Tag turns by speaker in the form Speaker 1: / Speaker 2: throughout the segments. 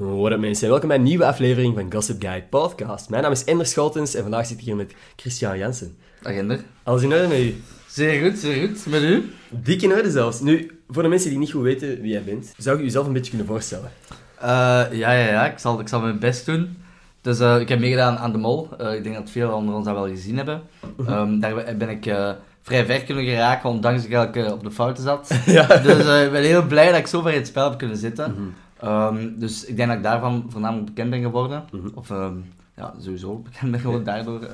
Speaker 1: What up mensen, welkom bij een nieuwe aflevering van Gossip Guide Podcast. Mijn naam is Ender Scholtens en vandaag zit ik hier met Christian Jansen.
Speaker 2: Agenda.
Speaker 1: Alles in orde met u?
Speaker 2: Zeer goed, zeer goed. Met u?
Speaker 1: Dik in orde zelfs. Nu, voor de mensen die niet goed weten wie jij bent, zou je jezelf een beetje kunnen voorstellen?
Speaker 2: Uh, ja, ja, ja. Ik zal, ik zal mijn best doen. Dus uh, ik heb meegedaan aan de Mol. Uh, ik denk dat veel onder ons dat wel gezien hebben. Um, daar ben ik vrij ver kunnen geraken, ondanks dat ik op de fouten zat. ja. Dus ik ben heel blij dat ik zo ver in het spel heb kunnen zitten. Mm Um, dus ik denk dat ik daarvan voornamelijk bekend ben geworden. Mm -hmm. Of um, ja, sowieso bekend ben geworden daardoor. Uh,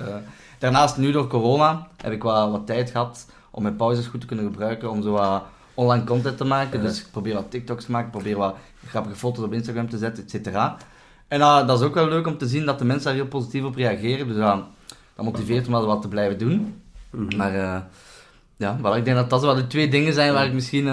Speaker 2: daarnaast, nu door corona, heb ik wat, wat tijd gehad om mijn pauzes goed te kunnen gebruiken. Om zo wat online content te maken. Dus ik probeer wat TikToks te maken. Ik probeer wat grappige foto's op Instagram te zetten, et cetera. En uh, dat is ook wel leuk om te zien dat de mensen daar heel positief op reageren. Dus uh, dat motiveert me wel wat te blijven doen. Mm -hmm. Maar ja, voilà, ik denk dat dat wel de twee dingen zijn waar ik misschien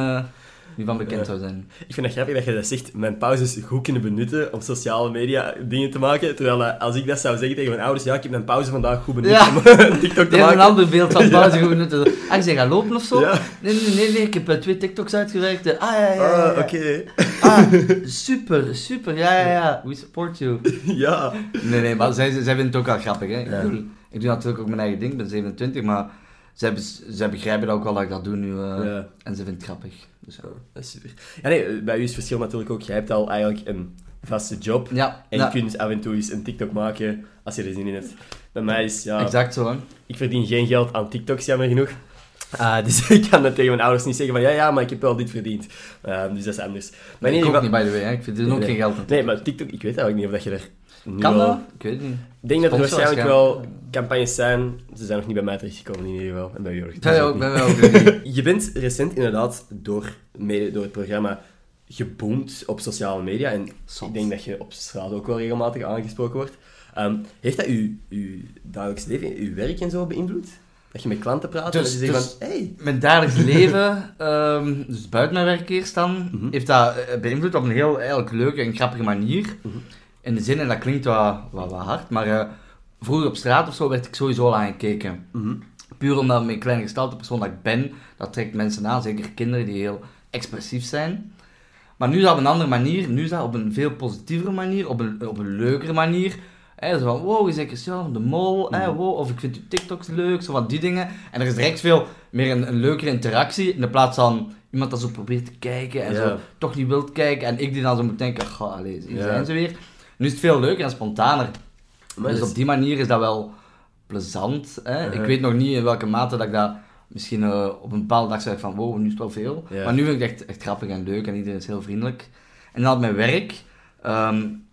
Speaker 2: wie van bekend zou zijn.
Speaker 1: Ik vind het grappig dat je dat zegt, mijn pauzes goed kunnen benutten om sociale media dingen te maken. Terwijl eh, als ik dat zou zeggen tegen mijn ouders, ja, ik heb mijn pauze vandaag goed benut ja. om TikTok te maken.
Speaker 2: een ander beeld van pauze goed benutten. Ah, je gaan lopen of zo? Ja. Nee, nee, nee, nee, ik heb uh, twee TikToks uitgewerkt. Ah, ja, ja, ja.
Speaker 1: Ah, oké. Okay.
Speaker 2: Ah, super, super. Ja, ja, ja. We support you.
Speaker 1: ja.
Speaker 2: Nee, nee, maar zij, zij vinden het ook wel grappig, hè. Ja. Ik, doe, ik doe natuurlijk ook mijn eigen ding, ik ben 27, maar zij, zij begrijpen ook wel dat ik dat doe nu. Uh, ja. En ze vinden het grappig. Dus,
Speaker 1: ja, dat is super. Ja, nee, bij u is het verschil natuurlijk ook, jij hebt al eigenlijk een vaste job.
Speaker 2: Ja.
Speaker 1: En je kunt af en toe eens een TikTok maken als je er zin in hebt. Bij mij is, ja...
Speaker 2: Exact zo, hè.
Speaker 1: Ik verdien geen geld aan TikToks, jammer genoeg. Uh, dus ik kan dat tegen mijn ouders niet zeggen van ja, ja, maar ik heb wel dit verdiend. Uh, dus dat is anders.
Speaker 2: Maar nee, ik ook niet, by the way. Hè. Ik verdien ook geen geld aan
Speaker 1: Nee, maar TikTok, ik weet eigenlijk niet of dat je er
Speaker 2: kan dat? Ik weet het niet.
Speaker 1: Ik denk dat er waarschijnlijk wel campagnes zijn. Ze zijn nog niet bij mij terechtgekomen in ieder geval. En bij Jorg.
Speaker 2: Ja, ook, bij mij ook.
Speaker 1: je bent recent inderdaad door, mede door het programma geboomd op sociale media. En ik denk dat je op straat ook wel regelmatig aangesproken wordt. Um, heeft dat uw, uw dagelijks leven, uw werk en zo beïnvloed? Dat je met klanten praat dus, en ze zeggen dus van, hey.
Speaker 2: Mijn dagelijks leven, um, dus buiten mijn werk eerst dan, mm -hmm. heeft dat eh, beïnvloed op een heel eigenlijk leuke en grappige manier. Mm -hmm. In de zin, en dat klinkt wat, wat, wat hard, maar uh, vroeger op straat of zo werd ik sowieso al aangekeken. Mm -hmm. Puur omdat een kleine gestalte persoon dat ik ben, dat trekt mensen aan, zeker kinderen die heel expressief zijn. Maar nu is dat op een andere manier, nu is dat op een veel positievere manier, op een, op een leukere manier. Hè, zo van, wow, je zegt Christian de Mol, mm. hè, wow, of ik vind je TikToks leuk, zo van die dingen. En er is direct veel meer een, een leukere interactie, in de plaats van iemand dat zo probeert te kijken en yeah. zo toch niet wilt kijken. En ik die dan zo moet denken, ga, allez, hier yeah. zijn ze weer. Nu is het veel leuker en spontaner. Maar dus op die manier is dat wel plezant. Hè? Uh -huh. Ik weet nog niet in welke mate dat ik dat misschien uh, op een bepaalde dag zeg van wow, nu is het wel veel. Maar nu vind ik het echt, echt grappig en leuk en iedereen is heel vriendelijk. En dan mijn werk. Um,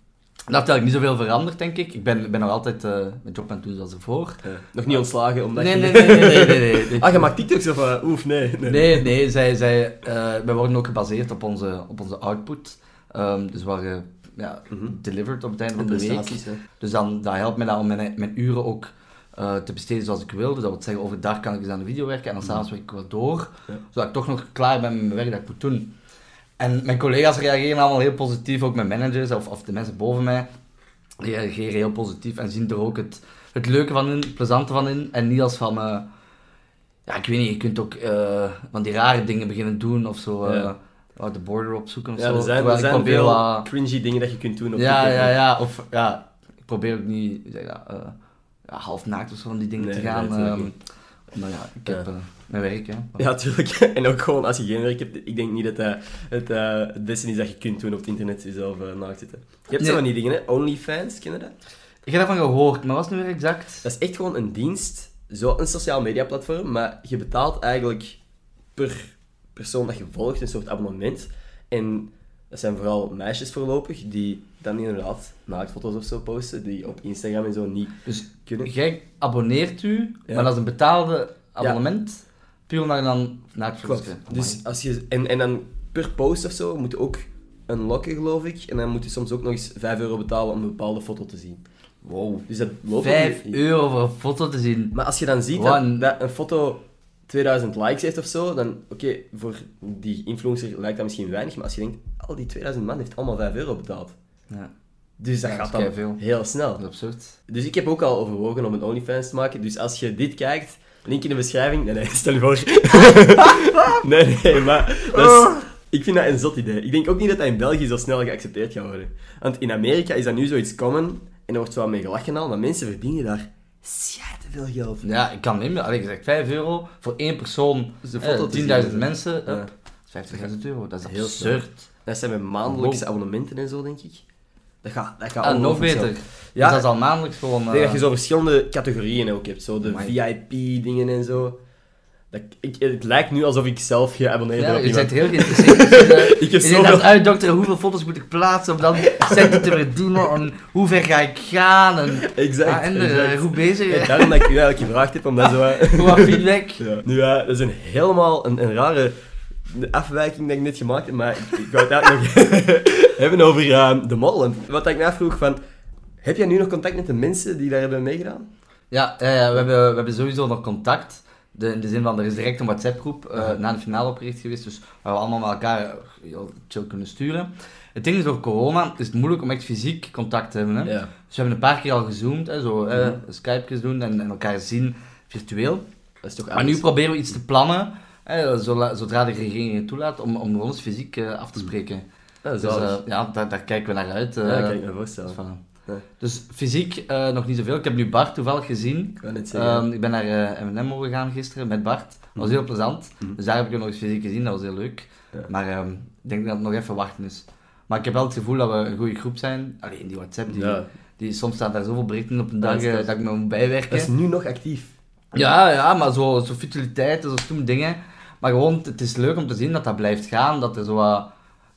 Speaker 2: dat heeft eigenlijk niet zoveel veranderd, denk ik. Ik ben, ben nog altijd uh, mijn job aan het doen zoals ervoor.
Speaker 1: Ja. Nog niet ontslagen omdat
Speaker 2: nee,
Speaker 1: je...
Speaker 2: Nee, nee, nee, nee, nee, nee.
Speaker 1: Ah, je maakt TikToks of... Uh, oef, nee.
Speaker 2: Nee, nee, nee zij, zij, uh, wij worden ook gebaseerd op onze, op onze output. Um, dus waar ja, mm -hmm. delivered op het einde van de week. Hè. Dus dan, dat helpt mij dan om mijn, mijn uren ook uh, te besteden zoals ik wil. Dus dat wil zeggen, overdag kan ik eens aan de video werken en dan s'avonds mm -hmm. werk ik wel door. Ja. Zodat ik toch nog klaar ben met mijn werk dat ik moet doen. En mijn collega's reageren allemaal heel positief, ook mijn managers of, of de mensen boven mij. Die reageren heel positief en zien er ook het, het leuke van in, het plezante van in. En niet als van... Uh, ja, ik weet niet, je kunt ook uh, van die rare dingen beginnen doen of zo. Ja de border opzoeken of
Speaker 1: ja,
Speaker 2: zo.
Speaker 1: Er zijn, er zijn veel uh, cringy dingen dat je kunt doen op
Speaker 2: Ja, ja, ja. Of ja, ik probeer ook niet zeg uh, ja, half naakt of zo van die dingen nee, te gaan. Nee, um, maar ja, ik heb uh, mijn werk, hè.
Speaker 1: Ja, tuurlijk. en ook gewoon als je geen werk hebt, ik denk niet dat uh, het het beste is dat je kunt doen op het internet jezelf naakt zitten. Je hebt nee. zo van die dingen, hè. OnlyFans, ken je dat?
Speaker 2: Ik heb daarvan gehoord, maar wat is nu weer exact?
Speaker 1: Dat is echt gewoon een dienst, zo een sociaal media platform, maar je betaalt eigenlijk per persoon dat je volgt, een soort abonnement. En dat zijn vooral meisjes voorlopig, die dan inderdaad naaktfoto's of zo posten, die op Instagram en zo niet
Speaker 2: dus kunnen. Jij abonneert u, ja. maar dat is een betaalde abonnement, ja. puur naar dan naaktfoto's
Speaker 1: Dus als je, en, en dan per post of zo moet je ook unlocken, geloof ik. En dan moet je soms ook nog eens 5 euro betalen om een bepaalde foto te zien.
Speaker 2: Wow. Dus dat 5 euro voor een foto te zien.
Speaker 1: Maar als je dan ziet dat, dat een foto 2000 likes heeft of zo, dan oké, okay, voor die influencer lijkt dat misschien weinig, maar als je denkt, al die 2000 man heeft allemaal 5 euro betaald.
Speaker 2: Ja.
Speaker 1: Dus dat
Speaker 2: ja,
Speaker 1: gaat dan veel. heel snel.
Speaker 2: Dat is absurd.
Speaker 1: Dus ik heb ook al overwogen om een OnlyFans te maken. Dus als je dit kijkt, link in de beschrijving. Nee, nee, stel je voor. nee, nee, maar dat is, Ik vind dat een zot idee. Ik denk ook niet dat dat in België zo snel geaccepteerd gaat worden. Want in Amerika is dat nu zoiets common en er wordt wat mee gelachen al, maar mensen verdienen daar te veel geld.
Speaker 2: Ja, ik kan nemen. Allee, gezegd 5 euro voor één persoon,
Speaker 1: Dus
Speaker 2: eh,
Speaker 1: te zien.
Speaker 2: 10.000 mensen,
Speaker 1: Ja.
Speaker 2: up, 50.000 euro. Dat is
Speaker 1: Heel
Speaker 2: absurd.
Speaker 1: Dat zijn met maandelijkse abonnementen en zo, denk ik. Dat gaat, dat gaat
Speaker 2: Ah, nog beter.
Speaker 1: snel.
Speaker 2: Ja. Dat is al maandelijks gewoon...
Speaker 1: ik denk dat
Speaker 2: eh,
Speaker 1: je zo verschillende categorieën ook hebt. Zo de. VIP-dingen en zo. Dat, ik, het lijkt nu alsof ik zelf geabonneerd ben
Speaker 2: Ja,
Speaker 1: op
Speaker 2: je bent heel geïnteresseerd. Eh,
Speaker 1: Ik heb zoveel-
Speaker 2: aan het uitdokteren hoeveel foto's moet ik plaatsen om dan centen te verdienen en hoe ver ga ik gaan en,
Speaker 1: Exact.
Speaker 2: ah, en eh,
Speaker 1: exact.
Speaker 2: goed bezig.
Speaker 1: Daarom dat ik u eigenlijk gevraagd heb om dat zo... eh,
Speaker 2: Wat feedback.
Speaker 1: Ja. Nu, ja, dat is een helemaal een, een rare afwijking dat ik net gemaakt heb, maar ik, ik wou het eigenlijk nog hebben over eh, de mol. En wat ik me afvroeg van, heb jij nu nog contact met de mensen die daar hebben meegedaan?
Speaker 2: Ja, ja, ja, we, hebben, we hebben sowieso nog contact. De, in de zin van, er is direct een WhatsApp-groep eh, na de finale opgericht geweest, dus waar we allemaal met elkaar eh, heel chill kunnen sturen. Het ding is, door corona is het moeilijk om echt fysiek contact te hebben. Hè?
Speaker 1: Ja.
Speaker 2: Dus we hebben een paar keer al gezoomd, hè, zo eh,
Speaker 1: Mhm.
Speaker 2: Skype's doen en, en elkaar zien virtueel.
Speaker 1: Dat is toch
Speaker 2: Maar nu proberen we iets te plannen, hè, zodra de regering het toelaat, om, om ons fysiek eh, af te spreken.
Speaker 1: Ja,
Speaker 2: Dus eh, ja, daar, daar kijken we naar uit. eh,
Speaker 1: ja, dat kan ik me voorstellen.
Speaker 2: dus Dus fysiek eh, nog niet zoveel. Ik heb nu Bart toevallig gezien.
Speaker 1: Ik.
Speaker 2: Ehm, ik ben naar eh, M&M mogen gaan gisteren met Bart. Dat was
Speaker 1: Mhm.
Speaker 2: heel plezant.
Speaker 1: Mhm.
Speaker 2: Dus daar heb ik hem nog eens fysiek gezien. Dat was heel leuk.
Speaker 1: Ja.
Speaker 2: Maar ehm, ik denk dat het nog even wachten is. Maar ik heb wel het gevoel dat we een goede groep zijn. Alleen die WhatsApp, die,
Speaker 1: ja.
Speaker 2: die, soms staat daar zoveel berichten op een
Speaker 1: Ja,
Speaker 2: dag
Speaker 1: dat
Speaker 2: eh, dat ik me moet bijwerken.
Speaker 1: Dat is nu nog actief.
Speaker 2: Ja, ja, maar zo, zo futiliteiten, zo stoem dingen. Maar gewoon, het is leuk om te zien dat dat blijft gaan. Dat er zo wat,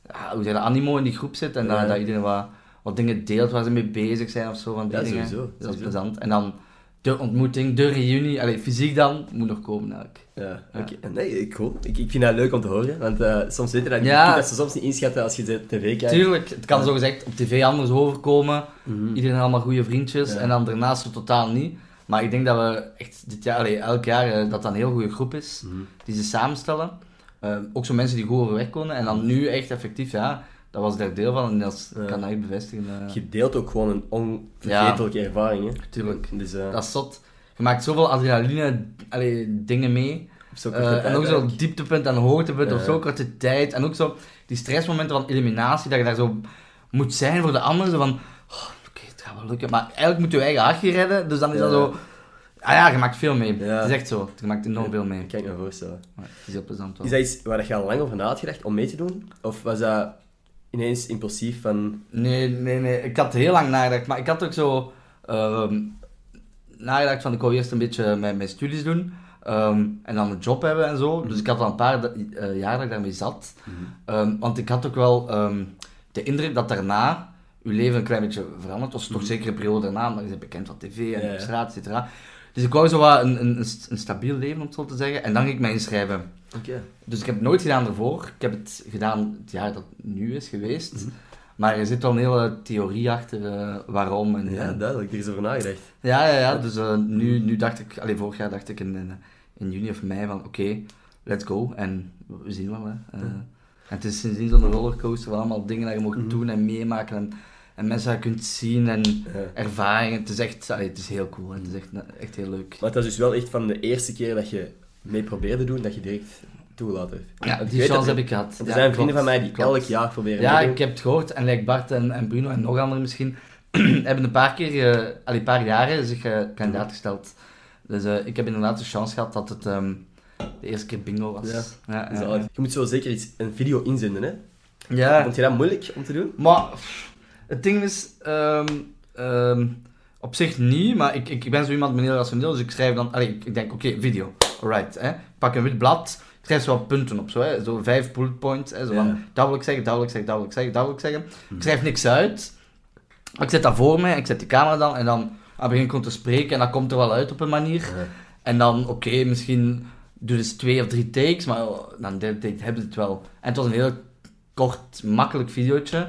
Speaker 2: ja, hoe zeg je dat, animo in die groep zit. En
Speaker 1: Ja.
Speaker 2: dat, dat iedereen wat, wat dingen deelt waar ze mee bezig zijn of zo. Van die
Speaker 1: Ja,
Speaker 2: dingen.
Speaker 1: sowieso,
Speaker 2: Dat is plezant. En dan de ontmoeting, de reunie, allee, fysiek dan, moet nog komen eigenlijk.
Speaker 1: Ja,
Speaker 2: Ja.
Speaker 1: oké. Nee, cool. Ik, ik vind dat leuk om te horen, want eh, soms weet je dat,
Speaker 2: Ja.
Speaker 1: dat ze soms niet inschatten als je de tv kijkt.
Speaker 2: Tuurlijk, het kan
Speaker 1: Ja.
Speaker 2: zo gezegd op tv anders overkomen.
Speaker 1: Mhm.
Speaker 2: Iedereen allemaal goede vriendjes. En dan daarnaast zo totaal niet. Maar ik denk dat we echt dit jaar, allee, elk jaar, eh, dat dat een heel goede groep is.
Speaker 1: Mhm.
Speaker 2: die ze samenstellen. Eh, ook zo mensen die goed overweg konden. En dan nu echt effectief, ja, dat was daar deel van. En dat
Speaker 1: Ja.
Speaker 2: ik kan echt bevestigen. eh.
Speaker 1: Je deelt ook gewoon een onvergetelijke ervaring, hè.
Speaker 2: Tuurlijk.
Speaker 1: Dus, eh,
Speaker 2: Dat is zot. Je maakt zoveel adrenaline allee, dingen mee.
Speaker 1: zo'n
Speaker 2: Eh, en ook zo
Speaker 1: eigenlijk.
Speaker 2: dieptepunt en hoogtepunt op
Speaker 1: Ja.
Speaker 2: zo'n korte tijd. En ook zo die stressmomenten van eliminatie, dat je daar zo moet zijn voor de anderen. Zo van, oh, oké, het gaat wel lukken. Maar eigenlijk moet je eigen hartje redden. Dus dan is dat
Speaker 1: Ja.
Speaker 2: zo... Ah ja, je maakt veel mee.
Speaker 1: Ja.
Speaker 2: Het is echt zo. Je maakt enorm veel mee.
Speaker 1: Ik me voorstellen.
Speaker 2: Maar het is heel plezant wel.
Speaker 1: Is dat iets waar je al lang over na had gedacht om mee te doen? Of was dat ineens impulsief van...
Speaker 2: Nee, nee, nee. Ik had heel lang nagedacht. Maar ik had ook zo ehm, nagedacht van ik wou eerst een beetje mijn, mijn studies doen. ehm, en dan een job hebben en zo. Dus ik had al een paar eh, jaar dat ik daarmee zat. Ehm, want ik had ook wel de indruk dat daarna uw leven een klein beetje veranderd. Het was toch zeker een periode daarna, maar je bent bekend van tv en
Speaker 1: Ja, ja.
Speaker 2: op straat, et cetera. Dus ik wou zo wat een, een, een, st- een stabiel leven, om het zo te zeggen. En dan ging ik mij inschrijven.
Speaker 1: Oké.
Speaker 2: Dus ik heb het nooit gedaan ervoor. Ik heb het gedaan het jaar dat het nu is geweest.
Speaker 1: Mhm.
Speaker 2: Maar er zit wel een hele theorie achter eh, waarom. En,
Speaker 1: Ja, duidelijk. Er is over nagedacht.
Speaker 2: ja, ja, ja. Dus eh, nu, nu dacht ik, alleen vorig jaar dacht ik in, in, in juni of mei van oké, let's go. En we zien wel. Hè. Eh, En het is sindsdien zo'n rollercoaster van allemaal dingen dat je mocht
Speaker 1: Mhm.
Speaker 2: doen en meemaken. En, en mensen dat je kunt zien en
Speaker 1: Ja.
Speaker 2: ervaringen. Het is echt, allee, het is heel cool. hè. Het is echt, echt heel leuk.
Speaker 1: Maar het was dus wel echt van de eerste keer dat je mee probeerde doen, dat je direct toegelaten hebt.
Speaker 2: Ja, die chance
Speaker 1: dat-
Speaker 2: heb ik gehad.
Speaker 1: Er
Speaker 2: Ja,
Speaker 1: zijn
Speaker 2: klopt,
Speaker 1: vrienden van mij die
Speaker 2: klopt.
Speaker 1: elk jaar proberen
Speaker 2: Ja, ik heb het gehoord. En like Bart en, en Bruno en nog anderen misschien, hebben een paar keer, eh al een paar jaren zich eh, kandidaat gesteld. Dus eh, ik heb inderdaad de chance gehad dat het ehm, de eerste keer bingo was.
Speaker 1: Ja,
Speaker 2: ja, ja,
Speaker 1: Zalig. Je moet zo zeker iets, een video inzenden, hè?
Speaker 2: Ja.
Speaker 1: Vond je dat moeilijk om te doen?
Speaker 2: Maar pff, het ding is, ehm, ehm, op zich niet, maar ik, ik, ben zo iemand met heel rationeel, dus ik schrijf dan, allee, ik, ik denk, oké, video, alright, hè. Ik pak een wit blad, ik schrijf zo wat punten op, zo, hè. zo vijf bullet points, hè. zo van, dat wil ik zeggen, dat wil ik zeggen, dat wil ik zeggen, dat wil ik zeggen. Ik schrijf niks uit, maar ik zet dat voor mij, ik zet die camera dan, en dan ah, begin ik gewoon te spreken, en dat komt er wel uit op een manier. En dan, oké, misschien doe dus twee of drie takes, maar dan derde take hebben ze het wel. En het was een heel kort, makkelijk videootje.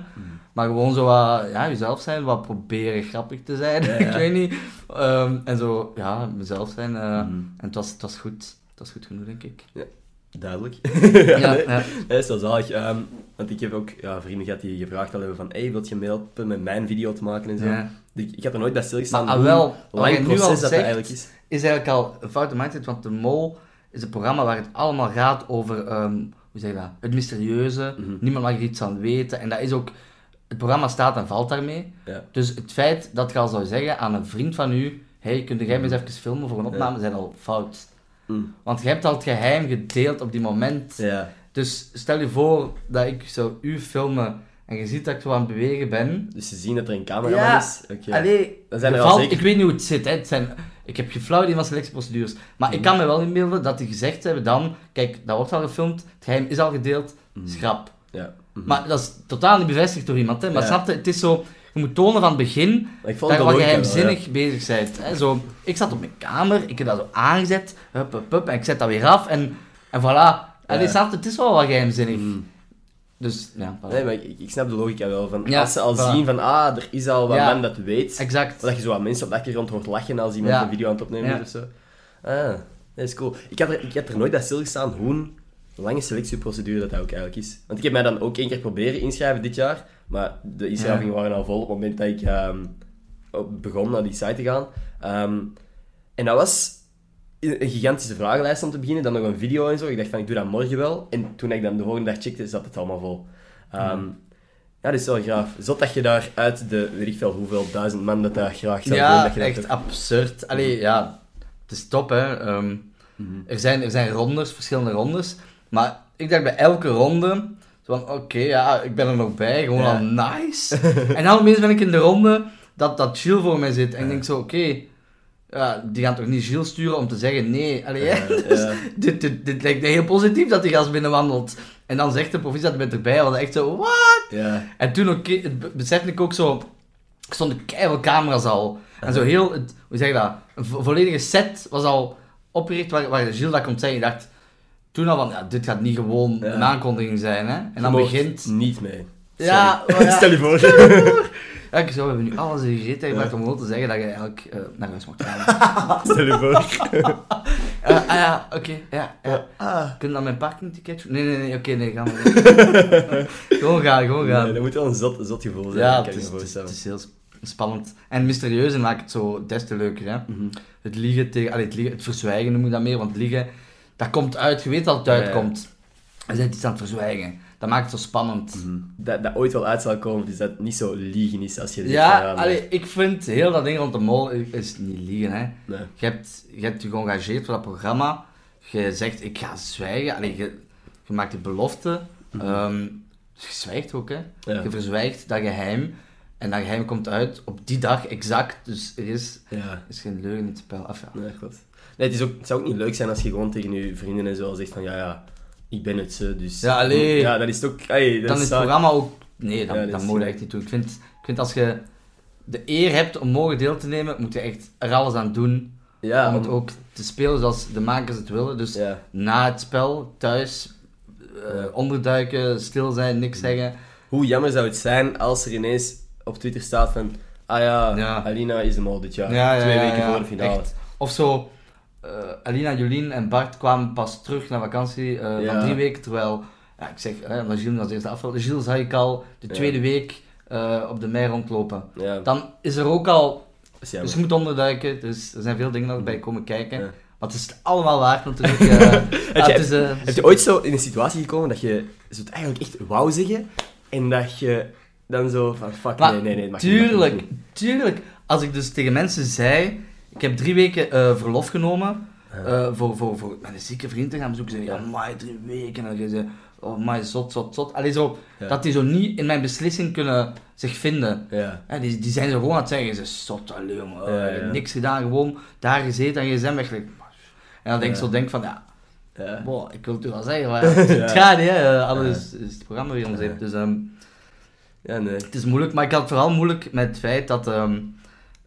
Speaker 2: Maar gewoon zo wat, ja, jezelf zijn, wat proberen grappig te zijn,
Speaker 1: Ja, ja.
Speaker 2: ik weet niet. Ehm, en zo, ja, mezelf zijn. eh,
Speaker 1: Mhm.
Speaker 2: En het was, het was goed. Het was goed genoeg, denk ik.
Speaker 1: Duidelijk.
Speaker 2: Ja,
Speaker 1: nee.
Speaker 2: ja.
Speaker 1: Dat is wel zalig. Ehm, want ik heb ook ja, vrienden gehad die gevraagd al hebben van hey, wilt je me helpen met mijn video te maken en zo.
Speaker 2: ja.
Speaker 1: Ik, ik had er nooit bij
Speaker 2: Maar
Speaker 1: stilgestaan
Speaker 2: ah,
Speaker 1: hoe
Speaker 2: wel, wat
Speaker 1: lang
Speaker 2: je nu al
Speaker 1: proces dat, eigenlijk is.
Speaker 2: is eigenlijk al een foute mindset, want de Mol is een programma waar het allemaal gaat over ehm, hoe zeg je dat, het mysterieuze.
Speaker 1: Mhm.
Speaker 2: Niemand mag er iets aan weten. En dat is ook, het programma staat en valt daarmee.
Speaker 1: Ja.
Speaker 2: Dus het feit dat je al zou zeggen aan een vriend van u, hey, kun jij me eens even filmen voor een opname, zijn al fout.
Speaker 1: Mm.
Speaker 2: Want je hebt al het geheim gedeeld op die moment.
Speaker 1: Ja.
Speaker 2: Dus stel je voor dat ik zou u filmen en je ziet dat ik zo aan het bewegen ben.
Speaker 1: Dus ze zien dat er een cameraman
Speaker 2: Ja,
Speaker 1: is. Oké.
Speaker 2: Allee,
Speaker 1: Dan zijn er al
Speaker 2: valt-
Speaker 1: zeker-
Speaker 2: ik weet niet hoe het zit. Hè. Het zijn, ik heb geen flauw idee van selectieprocedures. Maar ik kan me wel inbeelden dat die gezegd hebben dan... Kijk, dat wordt al gefilmd, het geheim is al gedeeld, schrap.
Speaker 1: Ja. Mhm.
Speaker 2: Maar dat is totaal niet bevestigd door iemand. Hè. Maar
Speaker 1: Ja.
Speaker 2: het is zo... Je moet tonen van het begin
Speaker 1: ik
Speaker 2: dat je wat
Speaker 1: wel,
Speaker 2: geheimzinnig bezig bent. Hè. Zo, ik zat op mijn kamer, ik heb dat zo aangezet, hup, hup, hup, en ik zet dat weer af. En, en voilà. Snap je, het is wel wat geheimzinnig.
Speaker 1: Mhm.
Speaker 2: Dus, ja, voilà.
Speaker 1: Nee, maar ik, ik snap de logica wel. Van,
Speaker 2: Ja,
Speaker 1: als ze al
Speaker 2: voilà.
Speaker 1: zien van, ah, er is al wat
Speaker 2: Ja.
Speaker 1: men dat weet.
Speaker 2: Exact.
Speaker 1: Dat je zo wat mensen op de achtergrond hoort lachen als iemand een video aan het opnemen is of zo. Ah, dat is cool. Ik had er, ik had er nooit bij stilgestaan hoe lange selectieprocedure dat, dat ook eigenlijk is. Want ik heb mij dan ook één keer proberen inschrijven dit jaar, maar de inschrijvingen waren al vol op het moment dat ik ehm, begon naar die site te gaan. Ehm, en dat was een gigantische vragenlijst om te beginnen, dan nog een video en zo. Ik dacht van, ik doe dat morgen wel. En toen ik dan de volgende dag checkte, zat het allemaal vol. Ehm, Ja, dat is wel graaf. Zot dat je daar uit de, weet ik veel hoeveel duizend man dat daar graag zou doen.
Speaker 2: Ja,
Speaker 1: dat je dat
Speaker 2: echt absurd. Allee, ja, het is top, hè. Ehm,
Speaker 1: Mhm.
Speaker 2: er, zijn, er zijn rondes, verschillende rondes. Maar ik dacht bij elke ronde, zo van, oké, ja, ik ben er nog bij, gewoon
Speaker 1: Ja.
Speaker 2: al nice. en dan opeens ben ik in de ronde dat, dat Gilles voor mij zit. En ik denk zo, oké, ja, die gaan toch niet Gilles sturen om te zeggen, nee, allee,
Speaker 1: Ja, ja.
Speaker 2: dit, dit, dit lijkt me heel positief dat die gast binnenwandelt. En dan zegt de provincie dat je bent erbij, was echt zo, what?
Speaker 1: Ja.
Speaker 2: En toen ook, be- besefte ik ook zo, er stonden keihard camera's al. En zo heel, het, hoe zeg je dat, een vo- volledige set was al opgericht waar, waar Gilles dat komt zeggen. Ik dacht toen al van, ja, dit gaat niet gewoon een aankondiging zijn, hè. En
Speaker 1: Je
Speaker 2: dan begint...
Speaker 1: niet mee.
Speaker 2: Ja, oh ja.
Speaker 1: Stel je voor.
Speaker 2: Ja, ik zo, we hebben nu alles in gereed gemaakt om gewoon te zeggen dat je eigenlijk eh, naar huis mocht gaan.
Speaker 1: Stel je voor.
Speaker 2: Eh, ah ja, oké, ja, ja.
Speaker 1: Ah.
Speaker 2: Kun je dan mijn parkingticket... Nee, nee, nee, oké, nee, gaan we Gewoon gaan, gewoon gaan.
Speaker 1: Nee, dat moet wel een zot, zot gevoel zijn.
Speaker 2: Ja,
Speaker 1: kan
Speaker 2: het
Speaker 1: ik
Speaker 2: is, het, het is heel sp- spannend. En mysterieus en maakt het zo des te leuker. Hè?
Speaker 1: Mhm.
Speaker 2: Het liegen tegen... Allee, het, liegen, het verzwijgen noem je dat meer, want liegen, dat komt uit. Je weet dat het
Speaker 1: Ja, ja.
Speaker 2: uitkomt. Je bent iets aan het verzwijgen. Dat maakt het zo spannend.
Speaker 1: Mhm. dat, dat ooit wel uit zal komen, dus dat het niet zo liegen is als je zegt
Speaker 2: Ja, allee, ik vind heel dat ding rond de mol is, niet liegen. Hè?
Speaker 1: nee.
Speaker 2: Je, hebt, je hebt je geëngageerd voor dat programma. Je zegt, ik ga zwijgen. Allee, je, je maakt die belofte. Ehm, dus je zwijgt ook, hè.
Speaker 1: Ja.
Speaker 2: Je verzwijgt dat geheim. En dat geheim komt uit op die dag exact. Dus er is,
Speaker 1: Ja.
Speaker 2: is geen leugen in het spel. Af, ja.
Speaker 1: Nee, goed. Nee, het, is ook, het zou ook niet leuk zijn als je gewoon tegen je vrienden en zo zegt van, ja, ja, ik ben het, zo, dus...
Speaker 2: Ja, allee.
Speaker 1: Ja, dat is het ook...
Speaker 2: Dan is het programma ook... Nee, dan,
Speaker 1: Ja, dat
Speaker 2: dan moet je echt niet doen. Ik vind, ik vind als je de eer hebt om mogen deel te nemen, moet je echt er alles aan doen
Speaker 1: Ja,
Speaker 2: om het ook te spelen zoals de makers het willen. Dus
Speaker 1: Ja.
Speaker 2: na het spel, thuis, eh, onderduiken, stil zijn, niks zeggen.
Speaker 1: Hoe jammer zou het zijn als er ineens op Twitter staat van... Ah ja,
Speaker 2: Ja.
Speaker 1: Alina is de mol dit jaar.
Speaker 2: Ja, ja,
Speaker 1: Twee weken voor de finale.
Speaker 2: echt. Of zo, eh, Alina, Jolien en Bart kwamen pas terug naar vakantie eh,
Speaker 1: Ja.
Speaker 2: van drie weken, terwijl, ja, ik zeg, eh, omdat Gilles als eerste afval, Gilles zag ik al de
Speaker 1: Ja.
Speaker 2: tweede week eh, op de mei rondlopen.
Speaker 1: Ja,
Speaker 2: Dan is er ook al, dus je moet onderduiken, dus er zijn veel dingen dat erbij komen kijken.
Speaker 1: Ja.
Speaker 2: Maar het is het allemaal waard natuurlijk. eh,
Speaker 1: je-
Speaker 2: is, eh,
Speaker 1: Heb je ooit zo in een situatie gekomen dat je zo het eigenlijk echt wou zeggen en dat je dan zo van fuck,
Speaker 2: Maar
Speaker 1: nee, nee, nee, mag niet, het mag
Speaker 2: tuurlijk,
Speaker 1: niet.
Speaker 2: tuurlijk. Als ik dus tegen mensen zei, ik heb drie weken eh, verlof genomen eh, voor, voor, voor een zieke vriend te gaan bezoeken. Ze ja, maar drie weken. En dan zei oh my, zot, zot, zot. Allee, zo,
Speaker 1: Ja.
Speaker 2: dat die zo niet in mijn beslissing kunnen zich vinden.
Speaker 1: Ja.
Speaker 2: Die, die zijn zo gewoon aan het zeggen, ze zot, allee.
Speaker 1: Ja,
Speaker 2: eh,
Speaker 1: ja.
Speaker 2: Niks gedaan, gewoon daar gezeten en gsm weggelegd. En dan denk ik zo, denk van, ja. Boah, ik wil het u wel zeggen, maar ja, het gaat niet, hè. eh, Alles is het programma weer om zeep. Dus ehm,
Speaker 1: ja, nee.
Speaker 2: het is moeilijk, maar ik had het vooral moeilijk met het feit dat ehm,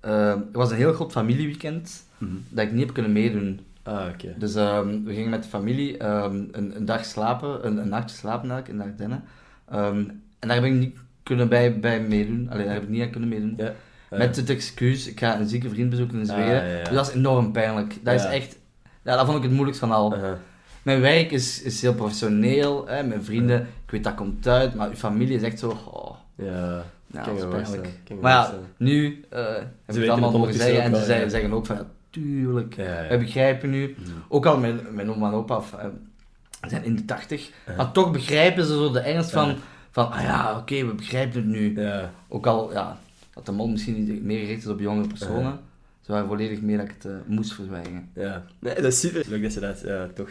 Speaker 2: eh, er was een heel groot familieweekend
Speaker 1: Mhm.
Speaker 2: dat ik niet heb kunnen meedoen.
Speaker 1: Ah, oké.
Speaker 2: Dus ehm, we gingen met de familie ehm, een, een dag slapen, een, een nachtje slapen eigenlijk in de Ardennen. Ehm, en daar heb ik niet kunnen bij, bij meedoen. Alleen daar heb ik niet aan kunnen meedoen.
Speaker 1: Ja.
Speaker 2: Met het excuus, ik ga een zieke vriend bezoeken in
Speaker 1: Ah,
Speaker 2: Zweden.
Speaker 1: ja, ja.
Speaker 2: Dus dat is enorm pijnlijk. Dat is echt... Ja, dat vond ik het moeilijkst van al.
Speaker 1: Aha.
Speaker 2: Mijn werk is, is heel professioneel, hè, mijn vrienden, ik weet dat komt uit, maar uw familie is echt zo... Oh,
Speaker 1: Ja.
Speaker 2: Ja,
Speaker 1: Kan
Speaker 2: dat is pijnlijk. Maar ja, nu eh heb ik
Speaker 1: weten
Speaker 2: het allemaal
Speaker 1: het
Speaker 2: mogen zeggen en ze zeggen,
Speaker 1: ja.
Speaker 2: zeggen ook van, ja, tuurlijk,
Speaker 1: Ja, ja.
Speaker 2: wij begrijpen nu. Ook al mijn, mijn oma en opa, eh, zijn in de 80, maar toch begrijpen ze zo de ernst van, van ah ja, oké, we begrijpen het nu.
Speaker 1: Ja.
Speaker 2: Ook al, ja, dat de mol misschien niet meer gericht is op jongere personen, ze waren volledig meer dat ik het eh, moest verzwijgen.
Speaker 1: Ja, nee, dat is super leuk dat ze dat eh, toch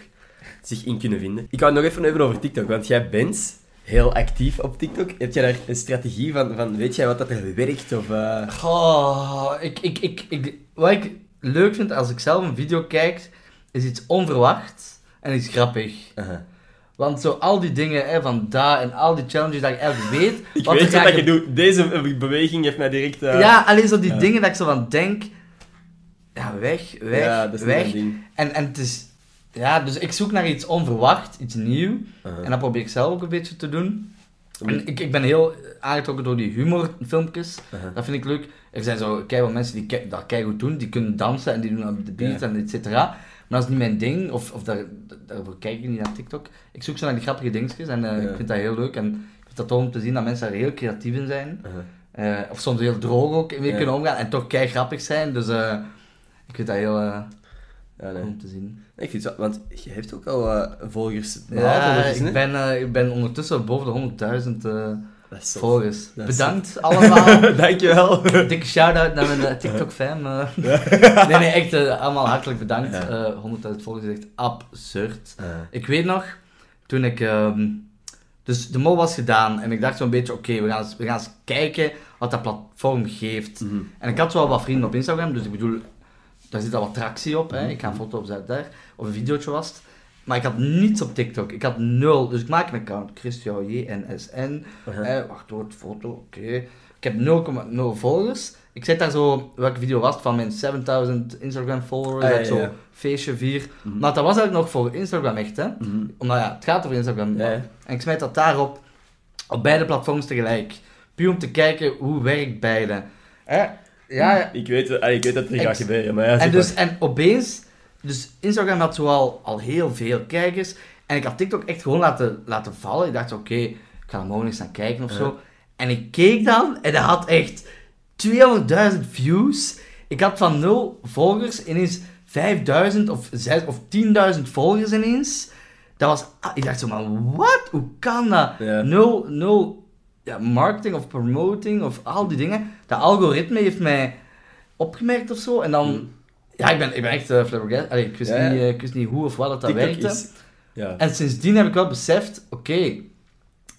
Speaker 1: zich in kunnen vinden. Ik wou het nog even hebben over TikTok, want jij bent heel actief op TikTok. Heb jij daar een strategie van, van weet jij wat dat er werkt? Of, eh?
Speaker 2: Goh, ik, ik, ik, ik, wat ik leuk vind als ik zelf een video kijk, is iets onverwacht en iets grappig. Want zo al die dingen hè, van daar en al die challenges dat ik eigenlijk weet...
Speaker 1: Ik
Speaker 2: wat
Speaker 1: weet wat je doet. Deze beweging heeft mij direct... eh,
Speaker 2: Ja, alleen zo die dingen dat ik zo van denk... Ja, weg, weg,
Speaker 1: ja, dat is niet
Speaker 2: weg. En, en het is... Ja, dus ik zoek naar iets onverwacht, iets nieuw.
Speaker 1: Aha.
Speaker 2: En dat probeer ik zelf ook een beetje te doen. En ik, ik ben heel aangetrokken door die humorfilmpjes.
Speaker 1: Aha.
Speaker 2: Dat vind ik leuk. Er zijn zo keihard mensen die ke- dat keihard doen. Die kunnen dansen en die doen op de beat
Speaker 1: Ja.
Speaker 2: en et cetera. Maar dat is niet mijn ding. Of, of daar, daarvoor kijk ik niet naar TikTok. Ik zoek zo naar die grappige dingetjes. En eh, ik vind dat heel leuk. En ik vind dat tof om te zien dat mensen daar heel creatief in zijn.
Speaker 1: Aha.
Speaker 2: Eh, of soms heel droog ook mee kunnen omgaan. En toch kei grappig zijn. Dus eh, ik vind dat heel
Speaker 1: Ja, nee.
Speaker 2: om te zien.
Speaker 1: Ik vind het want je hebt ook al eh, volgers.
Speaker 2: Ja, ik ben, eh, ik ben ondertussen boven de 100.000 eh volgers. Bedankt allemaal.
Speaker 1: Dankjewel.
Speaker 2: Dikke shout-out naar mijn TikTok-fam. eh. nee, nee, echt allemaal hartelijk bedankt.
Speaker 1: Ja.
Speaker 2: Eh 100.000 volgers is echt absurd. Ik weet nog, toen ik... ehm, dus de mol was gedaan en ik dacht zo'n beetje, oké, we, gaan eens- we gaan eens kijken wat dat platform geeft.
Speaker 1: Mhm.
Speaker 2: En ik had wel wat vrienden op Instagram, dus ik bedoel, daar zit al wat tractie op. Hè.
Speaker 1: Mhm.
Speaker 2: Ik ga een foto opzetten daar, of een videootje was het. Maar ik had niets op TikTok. Ik had nul. Dus ik maak een account, Christian JNSN. Eh, wacht hoor, foto, oké. Ik heb 0,0 volgers. Ik zet daar zo, welke video was het, van mijn 7000 Instagram followers,
Speaker 1: Ah,
Speaker 2: dat
Speaker 1: ja,
Speaker 2: zo feestje vier.
Speaker 1: Mhm.
Speaker 2: Maar dat was eigenlijk nog voor Instagram echt, hè.
Speaker 1: Mhm.
Speaker 2: Omdat ja, het gaat over Instagram.
Speaker 1: Ja.
Speaker 2: En ik smijt dat daarop, op beide platforms tegelijk. Puur om te kijken, hoe werkt beide. Hè? Ja, ja.
Speaker 1: Ik weet, ik weet dat het er gaat gebeuren, maar ja,
Speaker 2: En, dus, en opeens, dus Instagram had zoal al heel veel kijkers. En ik had TikTok echt gewoon laten, laten vallen. Ik dacht, oké, ik ga er morgen eens naar kijken of
Speaker 1: Ja.
Speaker 2: zo. En ik keek dan en dat had echt 200.000 views. Ik had van 0 volgers ineens 5000 of, 6 of 10.000 volgers ineens. Dat was, ah, ik dacht zo, maar wat? Hoe kan dat?
Speaker 1: Ja.
Speaker 2: Nul, nul ja, marketing of promoting of al die dingen. Dat algoritme heeft mij opgemerkt of zo. En dan,
Speaker 1: Mm.
Speaker 2: ja, ik ben, ik ben echt uh, flabbergasted. Allee, ik, wist
Speaker 1: Ja, ja.
Speaker 2: niet, eh, ik wist niet hoe of wat dat werkte.
Speaker 1: is... Ja.
Speaker 2: En sindsdien heb ik wel beseft, oké,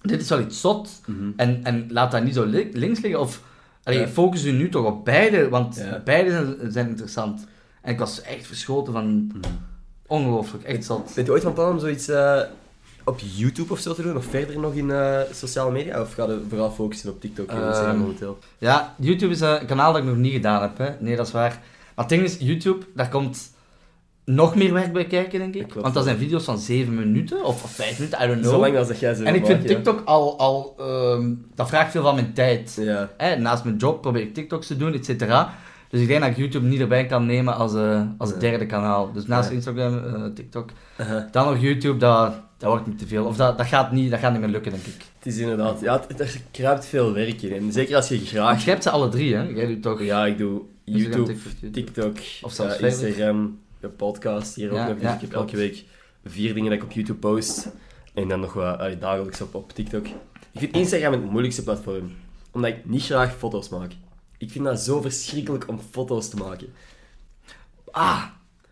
Speaker 2: dit is wel iets zot.
Speaker 1: Mhm.
Speaker 2: En, en laat dat niet zo li- links liggen. Of allee, focus u nu toch op beide, want beide zijn, zijn interessant. En ik was echt verschoten van...
Speaker 1: Mhm.
Speaker 2: Ongelooflijk, echt zot.
Speaker 1: Bent je ooit van plan om zoiets eh, op YouTube of zo te doen? Of verder nog in eh, sociale media? Of ga je vooral focussen op TikTok en Instagram
Speaker 2: Ehm,
Speaker 1: momenteel?
Speaker 2: Ja, YouTube is een kanaal dat ik nog niet gedaan heb. Hè. Nee, dat is waar. Maar het ding is, YouTube, daar komt nog meer werk bij kijken, denk ik. Want dat zijn video's van 7 minuten of, of 5 minuten, I don't know.
Speaker 1: Zolang als dat jij ze
Speaker 2: en ik vind TikTok al, al ehm, dat vraagt veel van mijn tijd.
Speaker 1: Ja.
Speaker 2: Hè, naast mijn job probeer ik TikToks te doen, et cetera. Dus ik denk dat ik YouTube niet erbij kan nemen als, eh, als derde kanaal. Dus naast. Instagram, eh, TikTok.
Speaker 1: Aha.
Speaker 2: Dan nog YouTube, dat, dat wordt me te veel. Of dat, dat, gaat niet, dat gaat niet meer lukken, denk ik.
Speaker 1: Het is inderdaad... Ja, het- er kruipt veel werk in. En zeker als je
Speaker 2: Want
Speaker 1: graag...
Speaker 2: jij hebt ze alle drie, hè? Jij doet toch
Speaker 1: Ja, ik doe YouTube,
Speaker 2: TikTok,
Speaker 1: TikTok,
Speaker 2: Of
Speaker 1: eh. Instagram, de podcast hier
Speaker 2: Ja,
Speaker 1: ook nog. Dus
Speaker 2: ja,
Speaker 1: ik heb
Speaker 2: klopt.
Speaker 1: elke week vier dingen dat ik op YouTube post. En dan nog wat dagelijks op, op TikTok. Ik vind Instagram het moeilijkste platform. Omdat ik niet graag foto's maak. Ik vind dat zo verschrikkelijk om foto's te maken.
Speaker 2: Ah,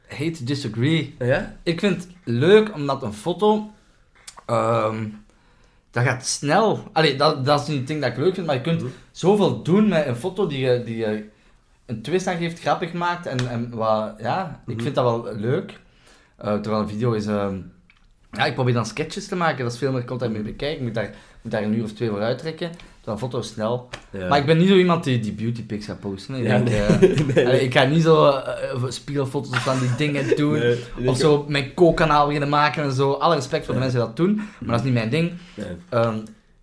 Speaker 2: hate to disagree.
Speaker 1: Ja?
Speaker 2: Ik vind het leuk omdat een foto. ehm, dat gaat snel. Allee, dat, dat is niet het ding dat ik leuk vind, maar je kunt
Speaker 1: Mhm.
Speaker 2: zoveel doen met een foto die je, die je een twist aan geeft, grappig maakt. En, en wat, ja, ik
Speaker 1: Mhm.
Speaker 2: vind dat wel leuk. Eh, terwijl een video is. ehm, ja, ik probeer dan sketches te maken, dat is veel meer content mee bekijken. Ik moet daar, moet daar een uur of twee voor uittrekken. Een foto snel.
Speaker 1: ja.
Speaker 2: Maar ik ben niet zo iemand die, die beauty pics gaat posten. Ik,
Speaker 1: Ja,
Speaker 2: denk,
Speaker 1: nee.
Speaker 2: eh,
Speaker 1: Nee, nee.
Speaker 2: allee, ik ga niet zo eh, spiegelfoto's van die dingen doen. Of zo mijn kookkanaal beginnen maken en zo. Alle respect voor de mensen die dat doen, maar dat is niet mijn ding. Ehm,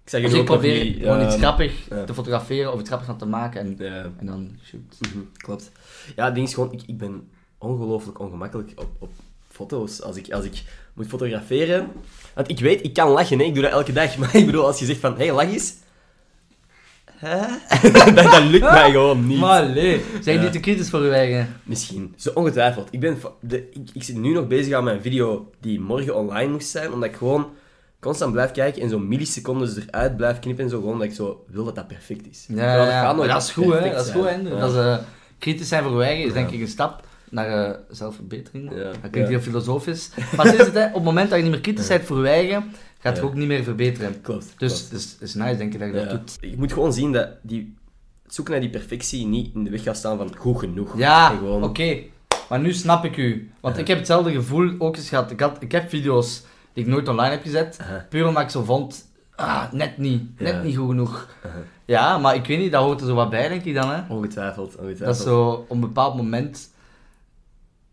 Speaker 1: Ik zeg
Speaker 2: dus
Speaker 1: je
Speaker 2: ik probeer
Speaker 1: niet,
Speaker 2: gewoon iets
Speaker 1: ehm,
Speaker 2: grappig
Speaker 1: ja.
Speaker 2: te fotograferen of iets grappigs van te maken en,
Speaker 1: Ja.
Speaker 2: en dan shoot.
Speaker 1: Mhm, klopt. Ja, het ding is gewoon, ik, ik ben ongelooflijk ongemakkelijk op, op foto's. Als ik, als ik moet fotograferen... Want ik weet, ik kan lachen, hè. ik doe dat elke dag. Maar ik bedoel, als je zegt van, hé, hey, lach eens. Hè? dat, dat lukt mij gewoon niet.
Speaker 2: Maar nee, zijn
Speaker 1: Ja.
Speaker 2: die te kritisch voor uw eigen?
Speaker 1: Misschien. Zo ongetwijfeld. Ik, ben, de, ik, ik zit nu nog bezig aan mijn video die morgen online moest zijn, omdat ik gewoon constant blijf kijken en zo millisecondes eruit blijf knippen en zo, gewoon omdat ik zo wil dat dat perfect is.
Speaker 2: Ja, ja, ja.
Speaker 1: gaat nooit
Speaker 2: Maar dat is goed, hè. Dat is goed, hè.
Speaker 1: Ja.
Speaker 2: Dat is, kritisch zijn voor uw eigen is denk ik een stap naar eh, zelfverbetering.
Speaker 1: Ja.
Speaker 2: Dat klinkt heel filosofisch. Maar is het, hè. Op het moment dat je niet meer kritisch bent voor eigen, gaat je ook niet meer verbeteren.
Speaker 1: Klopt.
Speaker 2: Dus het is, nice, denk ik, dat je dat doet.
Speaker 1: Je moet gewoon zien dat die, het zoeken naar die perfectie niet in de weg gaat staan van goed genoeg.
Speaker 2: Ja,
Speaker 1: gewoon-
Speaker 2: oké. Maar nu snap ik u. Want ik heb hetzelfde gevoel ook eens gehad. Ik, had, ik heb video's die ik nooit online heb gezet. Puur omdat ik zo vond, ah, net niet. Net
Speaker 1: Ja.
Speaker 2: niet goed genoeg. Ja, maar ik weet niet, dat hoort er zo wat bij, denk ik dan, hè.
Speaker 1: Ongetwijfeld, ongetwijfeld.
Speaker 2: Dat is zo, op een bepaald moment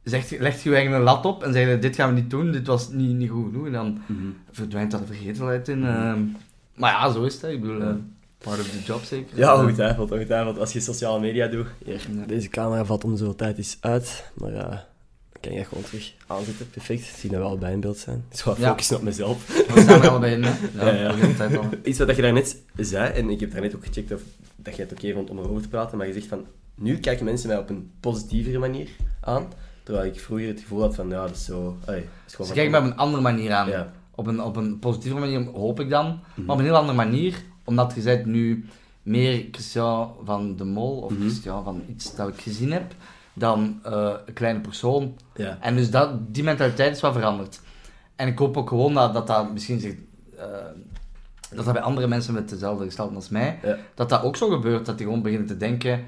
Speaker 2: zegt, je- legt je eigen een lat op en zeg je, dit gaan we niet doen, dit was niet, niet goed genoeg. En dan
Speaker 1: Mhm.
Speaker 2: verdwijnt dat de vergetelheid in. ehm. maar ja, zo is het, ik bedoel, eh, part of the job zeker.
Speaker 1: Ja, ongetwijfeld, ongetwijfeld. Als je sociale media doet. Hier,
Speaker 2: Ja.
Speaker 1: deze camera valt om zoveel tijd eens uit, maar ja, dan kan je gewoon terug aanzetten. Perfect. Zie dat we al bij in beeld zijn. Dus gewoon
Speaker 2: Ja.
Speaker 1: focussen op mezelf.
Speaker 2: We staan er allebei in, hè. Ja, tijd al.
Speaker 1: Iets wat je daarnet zei, en ik heb daarnet ook gecheckt of dat jij het oké vond om erover te praten, maar je zegt van, nu kijken mensen mij op een positievere manier aan, terwijl ik vroeger het gevoel had van, ja, dat is zo... Dat is gewoon
Speaker 2: Ze kijken me op een andere manier aan.
Speaker 1: Ja.
Speaker 2: Op, een, op een positieve manier, hoop ik dan.
Speaker 1: Mhm.
Speaker 2: Maar op een heel andere manier, omdat je bent nu meer Christian van de Mol, of
Speaker 1: Mhm.
Speaker 2: Christian van iets dat ik gezien heb, dan eh, een kleine persoon.
Speaker 1: Ja.
Speaker 2: En dus dat, die mentaliteit is wat veranderd. En ik hoop ook gewoon dat dat, dat misschien zich, eh, dat dat bij andere mensen met dezelfde gestalte als mij,
Speaker 1: Ja.
Speaker 2: dat dat ook zo gebeurt. Dat die gewoon beginnen te denken,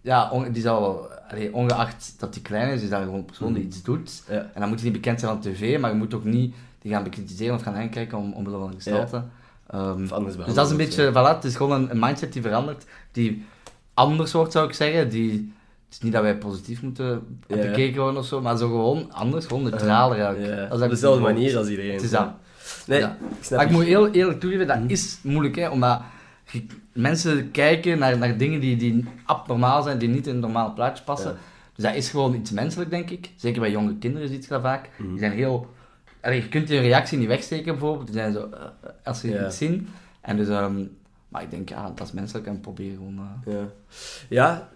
Speaker 2: ja, on- die zal allee, ongeacht dat die klein is, is dat gewoon een persoon die
Speaker 1: Mhm.
Speaker 2: iets doet.
Speaker 1: Ja.
Speaker 2: En dan moet je niet bekend zijn aan tv, maar je moet ook niet die gaan bekritiseren of gaan aankijken om, omwille van gestalte. Ehm,
Speaker 1: Of anders
Speaker 2: dus dat is een beetje, voilà, het is gewoon een, een mindset die verandert, die anders wordt, zou ik zeggen. Die, het is niet dat wij positief moeten
Speaker 1: Ja.
Speaker 2: bekeken worden of zo, maar zo gewoon anders, gewoon neutraler eigenlijk.
Speaker 1: Ja,
Speaker 2: Dat is
Speaker 1: op
Speaker 2: eigenlijk
Speaker 1: dezelfde manier als iedereen.
Speaker 2: Het is dat.
Speaker 1: Nee,
Speaker 2: Ja.
Speaker 1: ik snap
Speaker 2: Maar ik moet heel eerlijk toegeven, dat
Speaker 1: Mhm.
Speaker 2: is moeilijk, hè, omdat je- mensen kijken naar, naar dingen die, die abnormaal zijn, die niet in het normale plaatje passen.
Speaker 1: Ja.
Speaker 2: Dus dat is gewoon iets menselijk, denk ik. Zeker bij jonge kinderen ziet je dat vaak.
Speaker 1: Mhm.
Speaker 2: Die zijn heel... Allee, je kunt die reactie niet wegsteken, bijvoorbeeld. Die zijn zo... eh, eh, als ze
Speaker 1: Ja.
Speaker 2: iets zien. En dus... ehm, maar ik denk, ja, dat is menselijk en probeer gewoon... eh,
Speaker 1: Ja, ja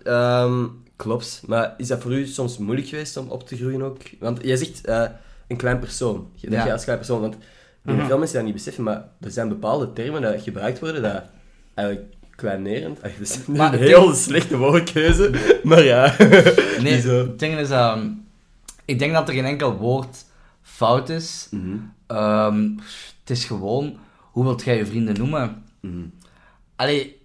Speaker 1: ehm, klopt. Maar is dat voor u soms moeilijk geweest om op te groeien ook? Want jij zegt een klein persoon. Je-
Speaker 2: Ja.
Speaker 1: als klein persoon... Want dat
Speaker 2: Mhm.
Speaker 1: veel mensen dat niet beseffen, maar er zijn bepaalde termen die gebruikt worden dat eigenlijk kleinerend... Dat is
Speaker 2: Maar
Speaker 1: een
Speaker 2: het
Speaker 1: heel slechte woordkeuze, maar ja.
Speaker 2: Nee,
Speaker 1: Zo.
Speaker 2: het ding is... ehm, ik denk dat er geen enkel woord fout is.
Speaker 1: Mhm,
Speaker 2: Ehm, het is gewoon... Hoe wilt jij je vrienden noemen?
Speaker 1: mhm.
Speaker 2: Allee,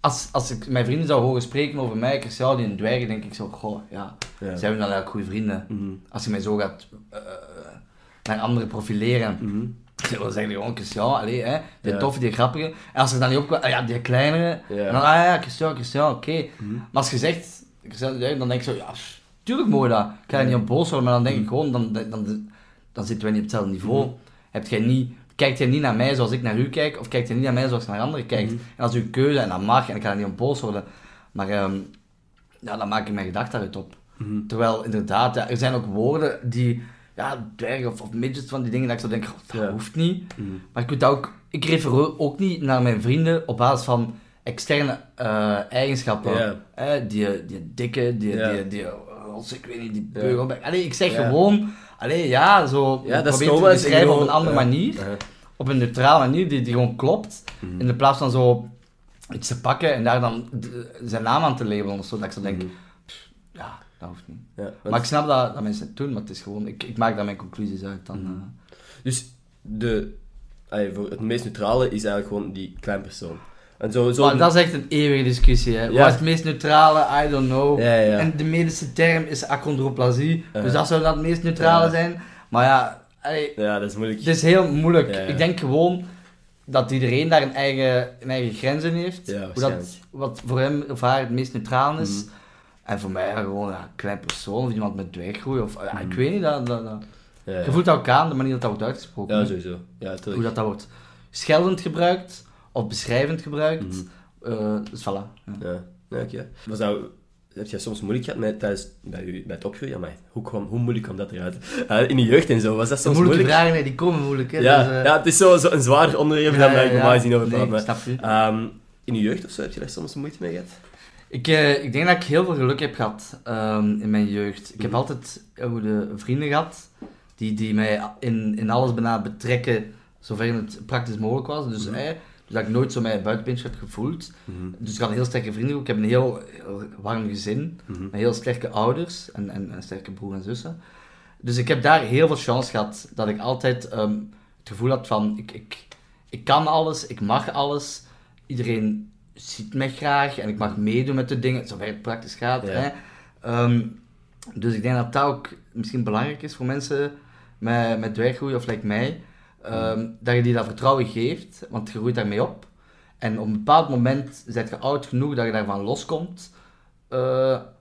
Speaker 2: als, als ik mijn vrienden zou horen spreken over mij, Christian, die een dwergen, denk ik zo, goh, ja,
Speaker 1: Ja.
Speaker 2: zijn we dan eigenlijk goede vrienden?
Speaker 1: Mhm,
Speaker 2: Als je mij zo gaat eh, naar anderen profileren,
Speaker 1: mhm.
Speaker 2: dan zeg je gewoon Christian, allee, hè, die
Speaker 1: Ja.
Speaker 2: toffe, die grappige. En als er dan niet opkomt, ah ja, die kleinere,
Speaker 1: Ja.
Speaker 2: en dan, ah ja, Christian, Christian, oké.
Speaker 1: Mhm.
Speaker 2: Maar als je zegt, dan denk ik zo, ja, pff, tuurlijk mooi dat. Ik ga je niet op boos worden, maar dan denk ik gewoon, dan, dan, dan, dan zitten wij niet op hetzelfde niveau.
Speaker 1: Mhm.
Speaker 2: Hebt jij niet, kijkt jij niet naar mij zoals ik naar u kijk, of kijkt jij niet naar mij zoals je naar anderen kijkt.
Speaker 1: Mhm.
Speaker 2: En als uw keuze, en dat mag, en ik ga er niet op boos worden, maar ehm, ja, dan maak ik mijn gedachten daaruit op.
Speaker 1: Mhm.
Speaker 2: Terwijl, inderdaad, ja, er zijn ook woorden die, ja, dwergen of, of midgets van die dingen, dat ik zo denk, "Goh, dat hoeft niet.
Speaker 1: Mhm.
Speaker 2: Maar ik, dat ook, ik refereer ook niet naar mijn vrienden op basis van externe eh, eigenschappen. Eh, die, die dikke, die,
Speaker 1: Ja.
Speaker 2: die, die, roze, ik weet niet, die
Speaker 1: Ja.
Speaker 2: beugelbek. Allee, ik zeg gewoon, allee, ja, zo,
Speaker 1: Ja, dat
Speaker 2: probeer te beschrijven op een andere manier, op een neutrale manier, die, die gewoon klopt.
Speaker 1: Mhm.
Speaker 2: In de plaats van zo iets te pakken en daar dan zijn naam aan te labelen of zo, dat ik zo denk,
Speaker 1: Mhm.
Speaker 2: ja, dat hoeft niet.
Speaker 1: Ja,
Speaker 2: Maar ik snap dat, dat mensen het doen, maar het is gewoon, ik, ik maak daar mijn conclusies uit dan.
Speaker 1: Mhm.
Speaker 2: eh.
Speaker 1: Dus de, allee, voor het meest neutrale is eigenlijk gewoon die klein persoon. En zo, zo
Speaker 2: Maar dat is echt een eeuwige discussie. Hè.
Speaker 1: Ja.
Speaker 2: Wat is het meest neutrale? I don't know.
Speaker 1: Ja, ja.
Speaker 2: En de medische term is achondroplasie. Dus dat zou dan het meest neutrale zijn. Maar ja, allee,
Speaker 1: Ja, dat is moeilijk.
Speaker 2: het is heel moeilijk. Ik denk gewoon dat iedereen daar een eigen, een eigen grens in heeft. Hoe dat, wat voor hem of haar het meest neutraal is.
Speaker 1: Mhm.
Speaker 2: En voor mij gewoon ja, een klein persoon of iemand met dwerggroei. Of, ja, ik
Speaker 1: Mhm.
Speaker 2: weet niet, dat, dat, dat-
Speaker 1: Ja,
Speaker 2: je voelt ook aan, de manier dat dat wordt uitgesproken.
Speaker 1: Ja, sowieso. Ja.
Speaker 2: Hoe dat, dat wordt scheldend gebruikt of beschrijvend gebruikt. Eh, dus voilà. Ja.
Speaker 1: Ja, oké. Was dat, heb jij soms moeilijk gehad met, tijdens, bij, u, bij het opgroeien? Maar hoe, kwam, hoe moeilijk kwam dat eruit? Eh, in de jeugd en zo, was dat soms
Speaker 2: moeilijke
Speaker 1: moeilijk?
Speaker 2: vragen, nee, die komen moeilijk. Hè,
Speaker 1: Ja,
Speaker 2: dus,
Speaker 1: ja, het is zo, zo een zwaar onderwerp dat ik
Speaker 2: ja.
Speaker 1: normaal gezien over
Speaker 2: Nee, je.
Speaker 1: ehm, in je jeugd of zo, heb je daar soms moeite mee gehad?
Speaker 2: Ik, eh, ik denk dat ik heel veel geluk heb gehad ehm, in mijn jeugd. Ik heb
Speaker 1: Mhm.
Speaker 2: altijd goede vrienden gehad die, die mij in, in alles bijna betrekken zover het praktisch mogelijk was. Dus,
Speaker 1: Mhm.
Speaker 2: eh, dus dat ik nooit zo mij buitenbeentje heb gevoeld. Dus ik had een heel sterke vriendengroep. Ik heb een heel, heel warm gezin.
Speaker 1: Mhm.
Speaker 2: Met heel sterke ouders en, en, en sterke broer en zussen. Dus ik heb daar heel veel chance gehad dat ik altijd ehm, het gevoel had van ik, ik, ik kan alles, ik mag alles. Iedereen ziet mij graag en ik mag meedoen met de dingen, zover het praktisch gaat. Hè. Ehm, dus ik denk dat dat ook misschien belangrijk is voor mensen met, met dwerggroei of like mij. ehm, dat je die dat vertrouwen geeft, want je groeit daarmee op. En op een bepaald moment ben je oud genoeg dat je daarvan loskomt. Eh,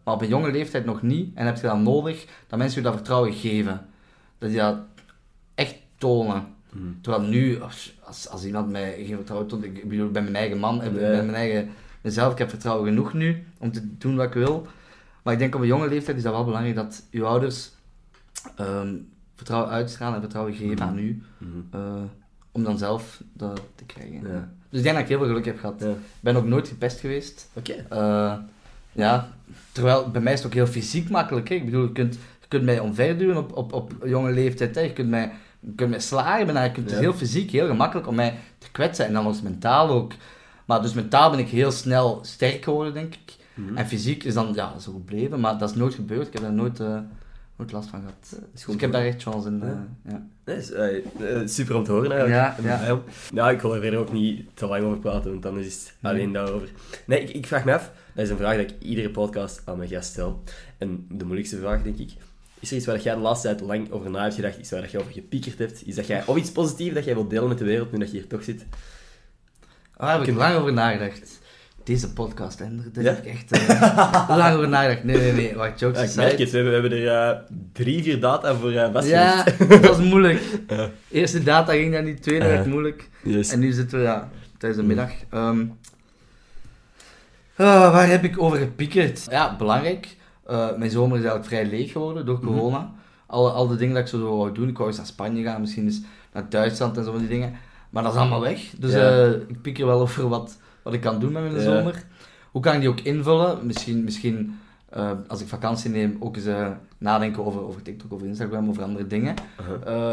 Speaker 2: maar op een jonge leeftijd nog niet. En heb je dan nodig dat mensen je dat vertrouwen geven. Dat die dat echt tonen.
Speaker 1: Mhm.
Speaker 2: Terwijl nu, als, als, als iemand mij geen vertrouwen toont, ik bedoel, ik ben mijn eigen man, ik ben
Speaker 1: Ja.
Speaker 2: ben mijn eigen mezelf, ik heb vertrouwen genoeg nu om te doen wat ik wil. Maar ik denk op een jonge leeftijd is dat wel belangrijk dat je ouders ehm, vertrouwen uitstralen en vertrouwen geven aan u.
Speaker 1: Mhm.
Speaker 2: eh, om dan zelf dat te krijgen.
Speaker 1: Ja.
Speaker 2: Dus ik denk dat ik heel veel geluk heb gehad.
Speaker 1: Ja.
Speaker 2: Ik ben ook nooit gepest geweest.
Speaker 1: Oké.
Speaker 2: Eh, ja, terwijl bij mij is het ook heel fysiek makkelijk. Hè. Ik bedoel, je kunt, je kunt mij omverduwen op, op, op jonge leeftijd. Hè. Je kunt mij, je kunt mij slagen. bijna. Je kunt, Het
Speaker 1: Ja.
Speaker 2: heel fysiek, heel gemakkelijk om mij te kwetsen. En dan was mentaal ook. Maar dus mentaal ben ik heel snel sterk geworden, denk ik.
Speaker 1: Mhm.
Speaker 2: En fysiek is dan ja, zo gebleven. Maar dat is nooit gebeurd. Ik heb daar nooit, eh, nooit last van gehad. Dus ik heb daar echt chance in. eh,
Speaker 1: Ja. Dat is eh, eh, super om te horen eigenlijk.
Speaker 2: Ja, ja,
Speaker 1: ik wil er verder ook niet te lang over praten, want dan is het alleen daarover. Nee, ik, ik vraag me af, dat is een vraag dat ik iedere podcast aan mijn gast stel. En de moeilijkste vraag, denk ik, is er iets waar jij de laatste tijd lang over na hebt gedacht, iets waar je over gepiekerd hebt, is dat jij, of iets positiefs dat jij wilt delen met de wereld, nu dat je hier toch zit?
Speaker 2: Ah, daar heb ik lang over nagedacht. Deze podcast, hè, daar
Speaker 1: Ja?
Speaker 2: heb ik echt eh, lang over nagedacht. Nee, nee, nee, wacht, jokes
Speaker 1: Ja, ik
Speaker 2: aside.
Speaker 1: merk het, we hebben, we hebben er eh, drie, vier data voor vastgelegd.
Speaker 2: Ja, dat was moeilijk. Eerste data ging dat niet, tweede werd moeilijk.
Speaker 1: Yes.
Speaker 2: En nu zitten we ja, tijdens de middag. Ehm, ah, waar heb ik over gepiekerd? Ja, belangrijk. Eh, mijn zomer is eigenlijk vrij leeg geworden door corona. Al, al de dingen dat ik zo wou doen. Ik wou eens naar Spanje gaan, misschien eens naar Duitsland en zo van die dingen. Maar dat is allemaal weg. Dus
Speaker 1: Ja.
Speaker 2: eh, ik pieker wel over wat, wat ik kan doen met mijn
Speaker 1: Ja.
Speaker 2: zomer. Hoe kan ik die ook invullen? Misschien, misschien eh, als ik vakantie neem, ook eens nadenken over, over TikTok, over Instagram, over andere dingen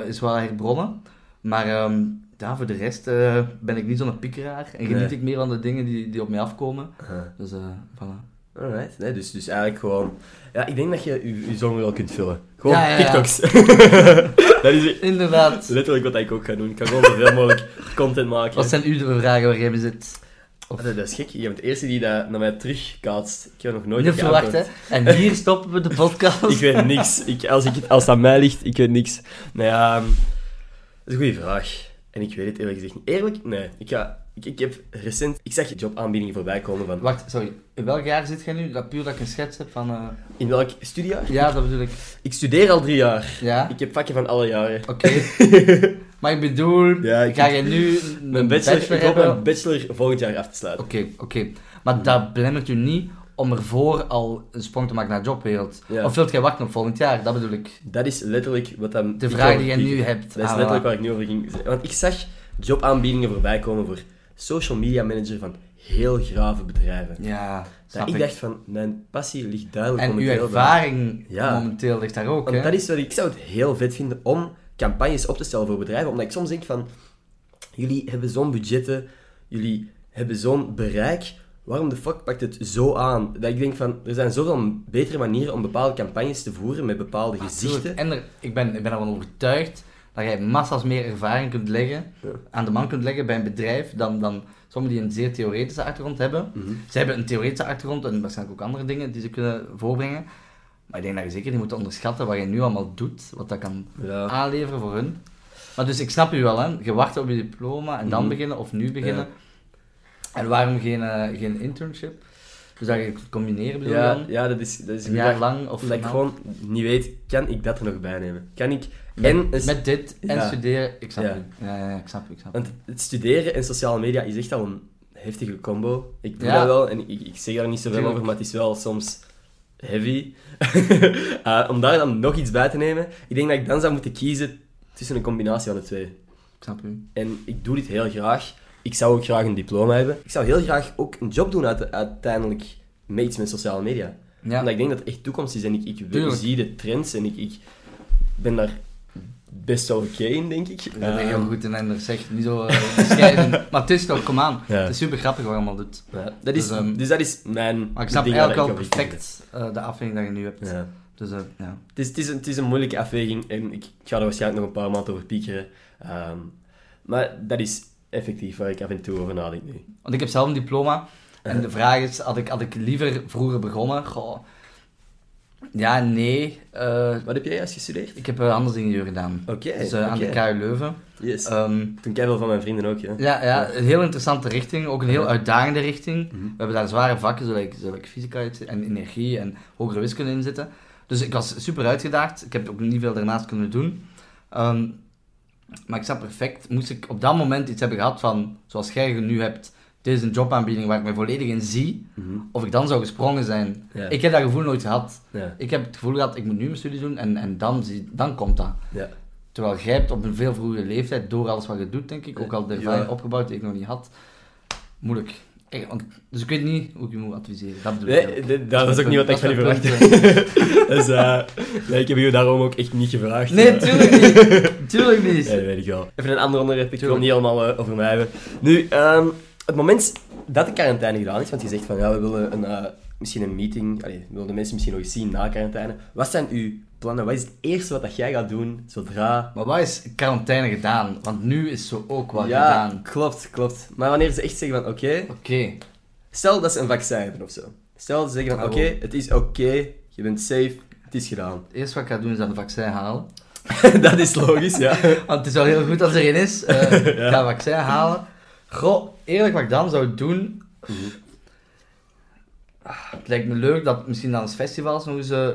Speaker 2: is wel herbronnen. Maar ja, voor de rest ben ik niet zo'n piekeraar en geniet
Speaker 1: Nee.
Speaker 2: ik meer van de dingen die, die op mij afkomen. Dus voilà.
Speaker 1: Alright, nee, dus, dus eigenlijk gewoon... Ja, ik denk dat je je, je wel kunt vullen. Gewoon
Speaker 2: Ja, ja, ja.
Speaker 1: TikToks. dat is
Speaker 2: Inderdaad.
Speaker 1: letterlijk wat ik ook ga doen. Ik ga gewoon zoveel mogelijk content maken.
Speaker 2: Wat zijn u de vragen waar jij mee zit?
Speaker 1: Ah, dat, dat is gek. Je bent de eerste die dat naar mij terugkaatst. Ik heb nog nooit
Speaker 2: Niet verwacht, hè? En hier stoppen we de podcast.
Speaker 1: Ik weet niks. Ik, als, ik, als aan mij ligt, ik weet niks. Nou ja, ehm, dat is een goede vraag. En ik weet het eerlijk gezegd niet. Eerlijk? Nee. Ik, ga, ik, ik heb recent... Ik zag jobaanbiedingen voorbij komen van...
Speaker 2: Wacht, sorry. In welk jaar zit jij nu? Dat puur dat ik een schets heb van... eh,
Speaker 1: In welk studiejaar?
Speaker 2: Ja, dat bedoel ik.
Speaker 1: Ik studeer al drie jaar.
Speaker 2: Ja?
Speaker 1: Ik heb vakken van alle jaren.
Speaker 2: Oké. maar ik bedoel,
Speaker 1: Ja, ik-
Speaker 2: ga je nu
Speaker 1: Mijn bachelor,
Speaker 2: hebben?
Speaker 1: mijn bachelor volgend jaar af te sluiten.
Speaker 2: Oké, oké. Maar dat belemmert u niet om ervoor al een sprong te maken naar de jobwereld.
Speaker 1: Ja.
Speaker 2: Of wilt jij wachten op volgend jaar? Dat bedoel ik.
Speaker 1: Dat is letterlijk wat dan...
Speaker 2: De vraag die jij nu hebt.
Speaker 1: Dat is letterlijk
Speaker 2: voilà.
Speaker 1: waar ik nu over ging zeggen. Want ik zag jobaanbiedingen voorbij komen voor social media manager van heel grave bedrijven.
Speaker 2: Ja,
Speaker 1: Dat ik
Speaker 2: ik.
Speaker 1: dacht van, mijn passie ligt duidelijk
Speaker 2: En uw
Speaker 1: momenteel bij-
Speaker 2: ervaring
Speaker 1: Ja.
Speaker 2: momenteel ligt daar ook,
Speaker 1: Want
Speaker 2: hè?
Speaker 1: dat is wat ik, ik zou het heel vet vinden om campagnes op te stellen voor bedrijven. Omdat ik soms denk van, jullie hebben zo'n budgetten, jullie hebben zo'n bereik, waarom de fuck pakt het zo aan? Dat ik denk van, er zijn zoveel betere manieren om bepaalde campagnes te voeren met bepaalde gezichten.
Speaker 2: En er, ik, ben, ik ben ervan overtuigd dat jij massa's meer ervaring kunt leggen,
Speaker 1: Ja.
Speaker 2: aan de man kunt leggen bij een bedrijf dan, dan sommigen die een zeer theoretische achtergrond hebben.
Speaker 1: Mhm.
Speaker 2: Ze hebben een theoretische achtergrond en waarschijnlijk ook andere dingen die ze kunnen voorbrengen. Maar ik denk dat je zeker niet moet onderschatten wat je nu allemaal doet, wat dat kan
Speaker 1: Ja.
Speaker 2: aanleveren voor hun. Maar dus ik snap u wel, hè. Je wacht op je diploma en dan
Speaker 1: Mhm.
Speaker 2: beginnen, of nu beginnen.
Speaker 1: Ja.
Speaker 2: En waarom geen, eh, geen internship? Dus dat je het kunt combineren bedoel je
Speaker 1: Ja,
Speaker 2: dan?
Speaker 1: ja, dat is, dat is
Speaker 2: Een jaar lang of
Speaker 1: Omdat ik gewoon niet weet, kan ik dat er nog bij nemen? Kan ik...
Speaker 2: Met,
Speaker 1: en
Speaker 2: met dit en
Speaker 1: Ja.
Speaker 2: studeren, ik snap
Speaker 1: Ja.
Speaker 2: u. Ja, ik snap ik snap.
Speaker 1: Want het studeren en sociale media is echt al een heftige combo. Ik doe dat wel en ik, ik zeg daar niet zoveel over, maar het is wel soms heavy. Eh, om daar dan nog iets bij te nemen, ik denk dat ik dan zou moeten kiezen tussen een combinatie van de twee.
Speaker 2: Ik snap u.
Speaker 1: En ik doe dit heel graag. Ik zou ook graag een diploma hebben. Ik zou heel graag ook een job doen uit, uiteindelijk met iets met sociale media.
Speaker 2: Ja.
Speaker 1: Omdat ik denk dat het echt toekomst is en ik, ik
Speaker 2: Tuurlijk.
Speaker 1: zie de trends en ik, ik ben daar best wel oké in, denk ik.
Speaker 2: Ik ben er heel
Speaker 1: Ehm,
Speaker 2: goed en er zegt niet zo bescheiden. maar het is toch, kom aan.
Speaker 1: Ja.
Speaker 2: Het is super grappig wat je allemaal doet.
Speaker 1: ja, dat is,
Speaker 2: Dus, ehm,
Speaker 1: dus dat is mijn
Speaker 2: Maar ik snap eigenlijk
Speaker 1: richt.
Speaker 2: perfect eh, de afweging dat je nu hebt.
Speaker 1: Ja.
Speaker 2: Dus eh, ja.
Speaker 1: Het, is, het, is een, het is een moeilijke afweging en ik, ik ga er waarschijnlijk nog een paar maanden over piekeren. Ehm, maar dat is effectief waar ik af en toe over nadenk nu.
Speaker 2: Want ik heb zelf een diploma. En de vraag is, had ik, had ik liever vroeger begonnen? Goh. Ja, nee. Eh,
Speaker 1: Wat heb jij juist gestudeerd?
Speaker 2: ik heb uh, andere dingen gedaan.
Speaker 1: Oké,
Speaker 2: Dus eh, aan de. KU Leuven.
Speaker 1: Yes.
Speaker 2: Ehm,
Speaker 1: Toen veel van mijn vrienden ook, ja.
Speaker 2: ja, ja, een heel interessante richting. Ook een heel
Speaker 1: Ja.
Speaker 2: uitdagende richting.
Speaker 1: Mhm.
Speaker 2: We hebben daar zware vakken, zoals zoals fysica en energie en hogere wiskunde in zitten. Dus ik was super uitgedaagd. Ik heb ook niet veel daarnaast kunnen doen. Ehm, maar ik zat perfect. Moest ik op dat moment iets hebben gehad van, zoals jij nu hebt, dit is een jobaanbieding waar ik me volledig in zie,
Speaker 1: Mhm.
Speaker 2: of ik dan zou gesprongen zijn.
Speaker 1: Ja.
Speaker 2: Ik heb dat gevoel nooit gehad.
Speaker 1: Ja.
Speaker 2: Ik heb het gevoel gehad, ik moet nu mijn studie doen en, en dan, zie, dan komt dat.
Speaker 1: Ja.
Speaker 2: Terwijl jij hebt op een veel vroegere leeftijd, door alles wat je doet, denk ik, ook al de ervaring opgebouwd die ik nog niet had, moeilijk. Echt, want, dus ik weet niet hoe ik je moet adviseren. Dat bedoel
Speaker 1: Nee, dat was ook niet wat ik van
Speaker 2: is
Speaker 1: je
Speaker 2: mijn
Speaker 1: verwachtte. dus eh, nee, ik heb je daarom ook echt niet gevraagd.
Speaker 2: Nee,
Speaker 1: Eh,
Speaker 2: tuurlijk niet. Tuurlijk niet.
Speaker 1: Nee, dat weet ik wel. Even een ander onderwerp, ik wil niet allemaal eh, over mij hebben. Nu, ehm, het moment dat de quarantaine gedaan is, want je zegt van ja, we willen een, eh, misschien een meeting, allee, we willen de mensen misschien nog eens zien na quarantaine. Wat zijn uw plannen? Wat is het eerste wat dat jij gaat doen zodra...
Speaker 2: Maar wat is quarantaine gedaan? Want nu is zo ook wat
Speaker 1: ja,
Speaker 2: gedaan.
Speaker 1: klopt, klopt. Maar wanneer ze echt zeggen van oké,
Speaker 2: Oké.
Speaker 1: stel dat ze een vaccin hebben of zo. Stel dat ze zeggen van oké, het is oké, je bent safe, het is gedaan.
Speaker 2: Het eerste wat ik ga doen is dat een vaccin halen.
Speaker 1: dat is logisch, ja.
Speaker 2: Want het is wel heel goed als er één is. Eh, Ik
Speaker 1: Ja.
Speaker 2: ga een vaccin halen. Goh, eerlijk wat ik dan zou doen... Ah, Het lijkt me leuk dat misschien dan eens festivals nog eens eh,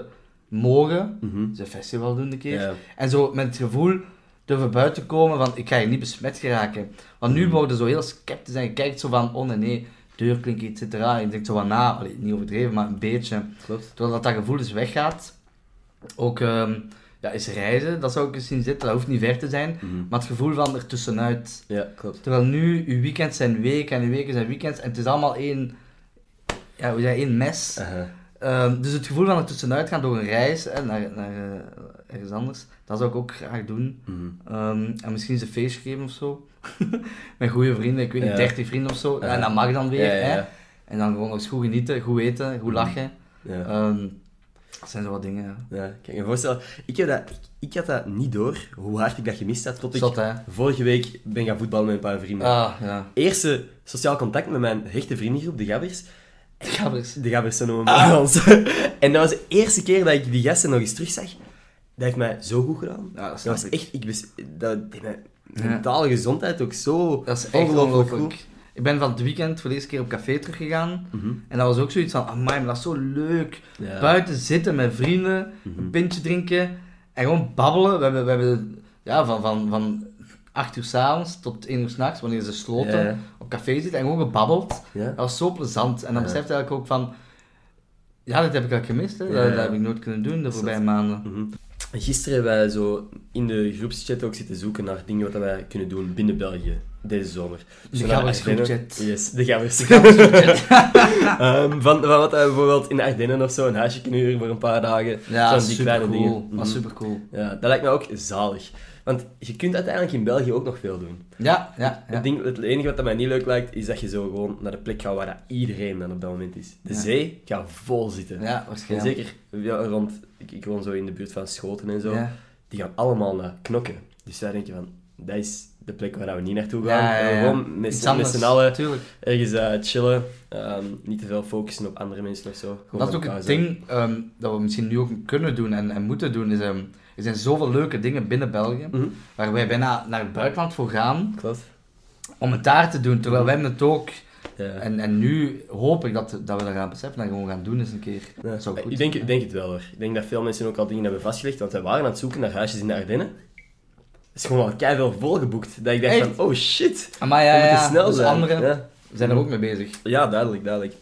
Speaker 2: mogen.
Speaker 1: Mhm.
Speaker 2: Ze festival doen een keer.
Speaker 1: Ja.
Speaker 2: En zo met het gevoel durven buiten komen van ik ga hier niet besmet geraken. Want nu
Speaker 1: Mhm.
Speaker 2: worden zo heel sceptisch en je kijkt zo van oh nee nee, deurklink et cetera. En je denkt zo van na, allee, niet overdreven, maar een beetje.
Speaker 1: Klopt.
Speaker 2: Terwijl dat, dat gevoel dus weggaat. Ook ehm, ja, is reizen, dat zou ik eens zien zitten. Dat hoeft niet ver te zijn.
Speaker 1: Mhm.
Speaker 2: Maar het gevoel van ertussenuit.
Speaker 1: Ja, klopt.
Speaker 2: Terwijl nu, uw weekends zijn weken en uw weken zijn weekends. En het is allemaal één, ja, hoe zeg je, één mes. Ehm, dus het gevoel van er tussenuit gaan door een reis hè, naar, naar eh, ergens anders, dat zou ik ook graag doen.
Speaker 1: Mhm.
Speaker 2: Ehm, en misschien eens een feestje geven of zo. Met goede vrienden, ik weet niet,
Speaker 1: Ja.
Speaker 2: 30 vrienden of zo.
Speaker 1: Ja.
Speaker 2: En dat mag dan weer. Hè? En dan gewoon nog eens goed genieten, goed eten, goed lachen.
Speaker 1: Ja.
Speaker 2: Ehm, dat zijn zo wat dingen. Ja.
Speaker 1: Ja, kan je voorstellen. Ik, heb dat, ik, ik had dat niet door, hoe hard ik dat gemist had, tot ik
Speaker 2: Zot,
Speaker 1: vorige week ben gaan voetballen met een paar vrienden.
Speaker 2: Ah, ja.
Speaker 1: Eerste sociaal contact met mijn hechte vriendengroep, de Gabbers.
Speaker 2: Gabbers.
Speaker 1: De Gabbers zo noemen we
Speaker 2: Ah.
Speaker 1: ons. En dat was de eerste keer dat ik die gasten nog eens terugzag. Dat heeft mij zo goed gedaan.
Speaker 2: Ja, dat
Speaker 1: was echt, ik bes, dat deed mijn mentale gezondheid ook zo
Speaker 2: Dat is echt
Speaker 1: ongelooflijk.
Speaker 2: Ik ben van het weekend voor de eerste keer op café teruggegaan.
Speaker 1: Mhm.
Speaker 2: En dat was ook zoiets van, amai, maar dat is zo leuk.
Speaker 1: Ja.
Speaker 2: Buiten zitten met vrienden,
Speaker 1: Mhm.
Speaker 2: een pintje drinken en gewoon babbelen. We hebben, we hebben ja, van, van, van 8 uur s'avonds tot 1 uur s'nachts, wanneer ze sloten,
Speaker 1: Ja.
Speaker 2: op café zitten en gewoon gebabbeld.
Speaker 1: Ja.
Speaker 2: Dat was zo plezant. En dan
Speaker 1: Ja.
Speaker 2: besefte ik eigenlijk ook van, ja, dat heb ik eigenlijk gemist. Hè. Dat, heb ik nooit kunnen doen de voorbije maanden.
Speaker 1: Mhm. Gisteren hebben wij zo in de groepschat ook zitten zoeken naar dingen wat wij kunnen doen binnen België deze zomer. Dus
Speaker 2: De Gabbers.
Speaker 1: Yes, de Gabbers. Ehm, van, van wat wij bijvoorbeeld in de Ardennen of zo een huisje kunnen huren voor een paar dagen.
Speaker 2: Ja,
Speaker 1: Zo'n die
Speaker 2: super
Speaker 1: kleine
Speaker 2: cool.
Speaker 1: dingen.
Speaker 2: Dat is
Speaker 1: Mhm.
Speaker 2: super cool.
Speaker 1: Ja, dat lijkt me ook zalig. Want je kunt uiteindelijk in België ook nog veel doen.
Speaker 2: Ja, ja, ja.
Speaker 1: Het, ding, het enige wat dat mij niet leuk lijkt, is dat je zo gewoon naar de plek gaat waar iedereen dan op dat moment is. De
Speaker 2: Ja.
Speaker 1: zee gaat vol zitten.
Speaker 2: Ja,
Speaker 1: En
Speaker 2: waarschijnlijk.
Speaker 1: zeker ja, rond, ik, ik woon zo in de buurt van Schoten en zo, die gaan allemaal naar knokken. Dus daar denk je van, dat is de plek waar we niet naartoe gaan.
Speaker 2: ja.
Speaker 1: Gewoon met,
Speaker 2: Iets
Speaker 1: z'n- met
Speaker 2: anders,
Speaker 1: z'n allen
Speaker 2: Tuurlijk.
Speaker 1: ergens eh, chillen. Ehm, niet te veel focussen op andere mensen of zo. Gewoon
Speaker 2: Dat is ook het ding ehm, dat we misschien nu ook kunnen doen en, en moeten doen. Is, ehm, er zijn zoveel leuke dingen binnen België,
Speaker 1: Mhm.
Speaker 2: waar wij bijna naar het buitenland voor gaan
Speaker 1: Klopt.
Speaker 2: om het daar te doen. Terwijl
Speaker 1: Mhm.
Speaker 2: wij het ook.
Speaker 1: Ja.
Speaker 2: En, en nu hoop ik dat, dat we dat gaan beseffen en gewoon gaan doen eens een keer.
Speaker 1: Ja.
Speaker 2: Dat zou goed
Speaker 1: ik, denk,
Speaker 2: zijn,
Speaker 1: ik denk het wel hoor. Ik denk dat veel mensen ook al dingen hebben vastgelegd, want wij waren aan het zoeken naar huisjes in de Ardennen. Het is gewoon al keihard volgeboekt. Dat ik dacht
Speaker 2: Echt?
Speaker 1: van, oh shit,
Speaker 2: Maar ja,
Speaker 1: snel
Speaker 2: dus
Speaker 1: zijn.
Speaker 2: anderen
Speaker 1: Ja.
Speaker 2: zijn er ook mee bezig.
Speaker 1: ja, duidelijk, duidelijk.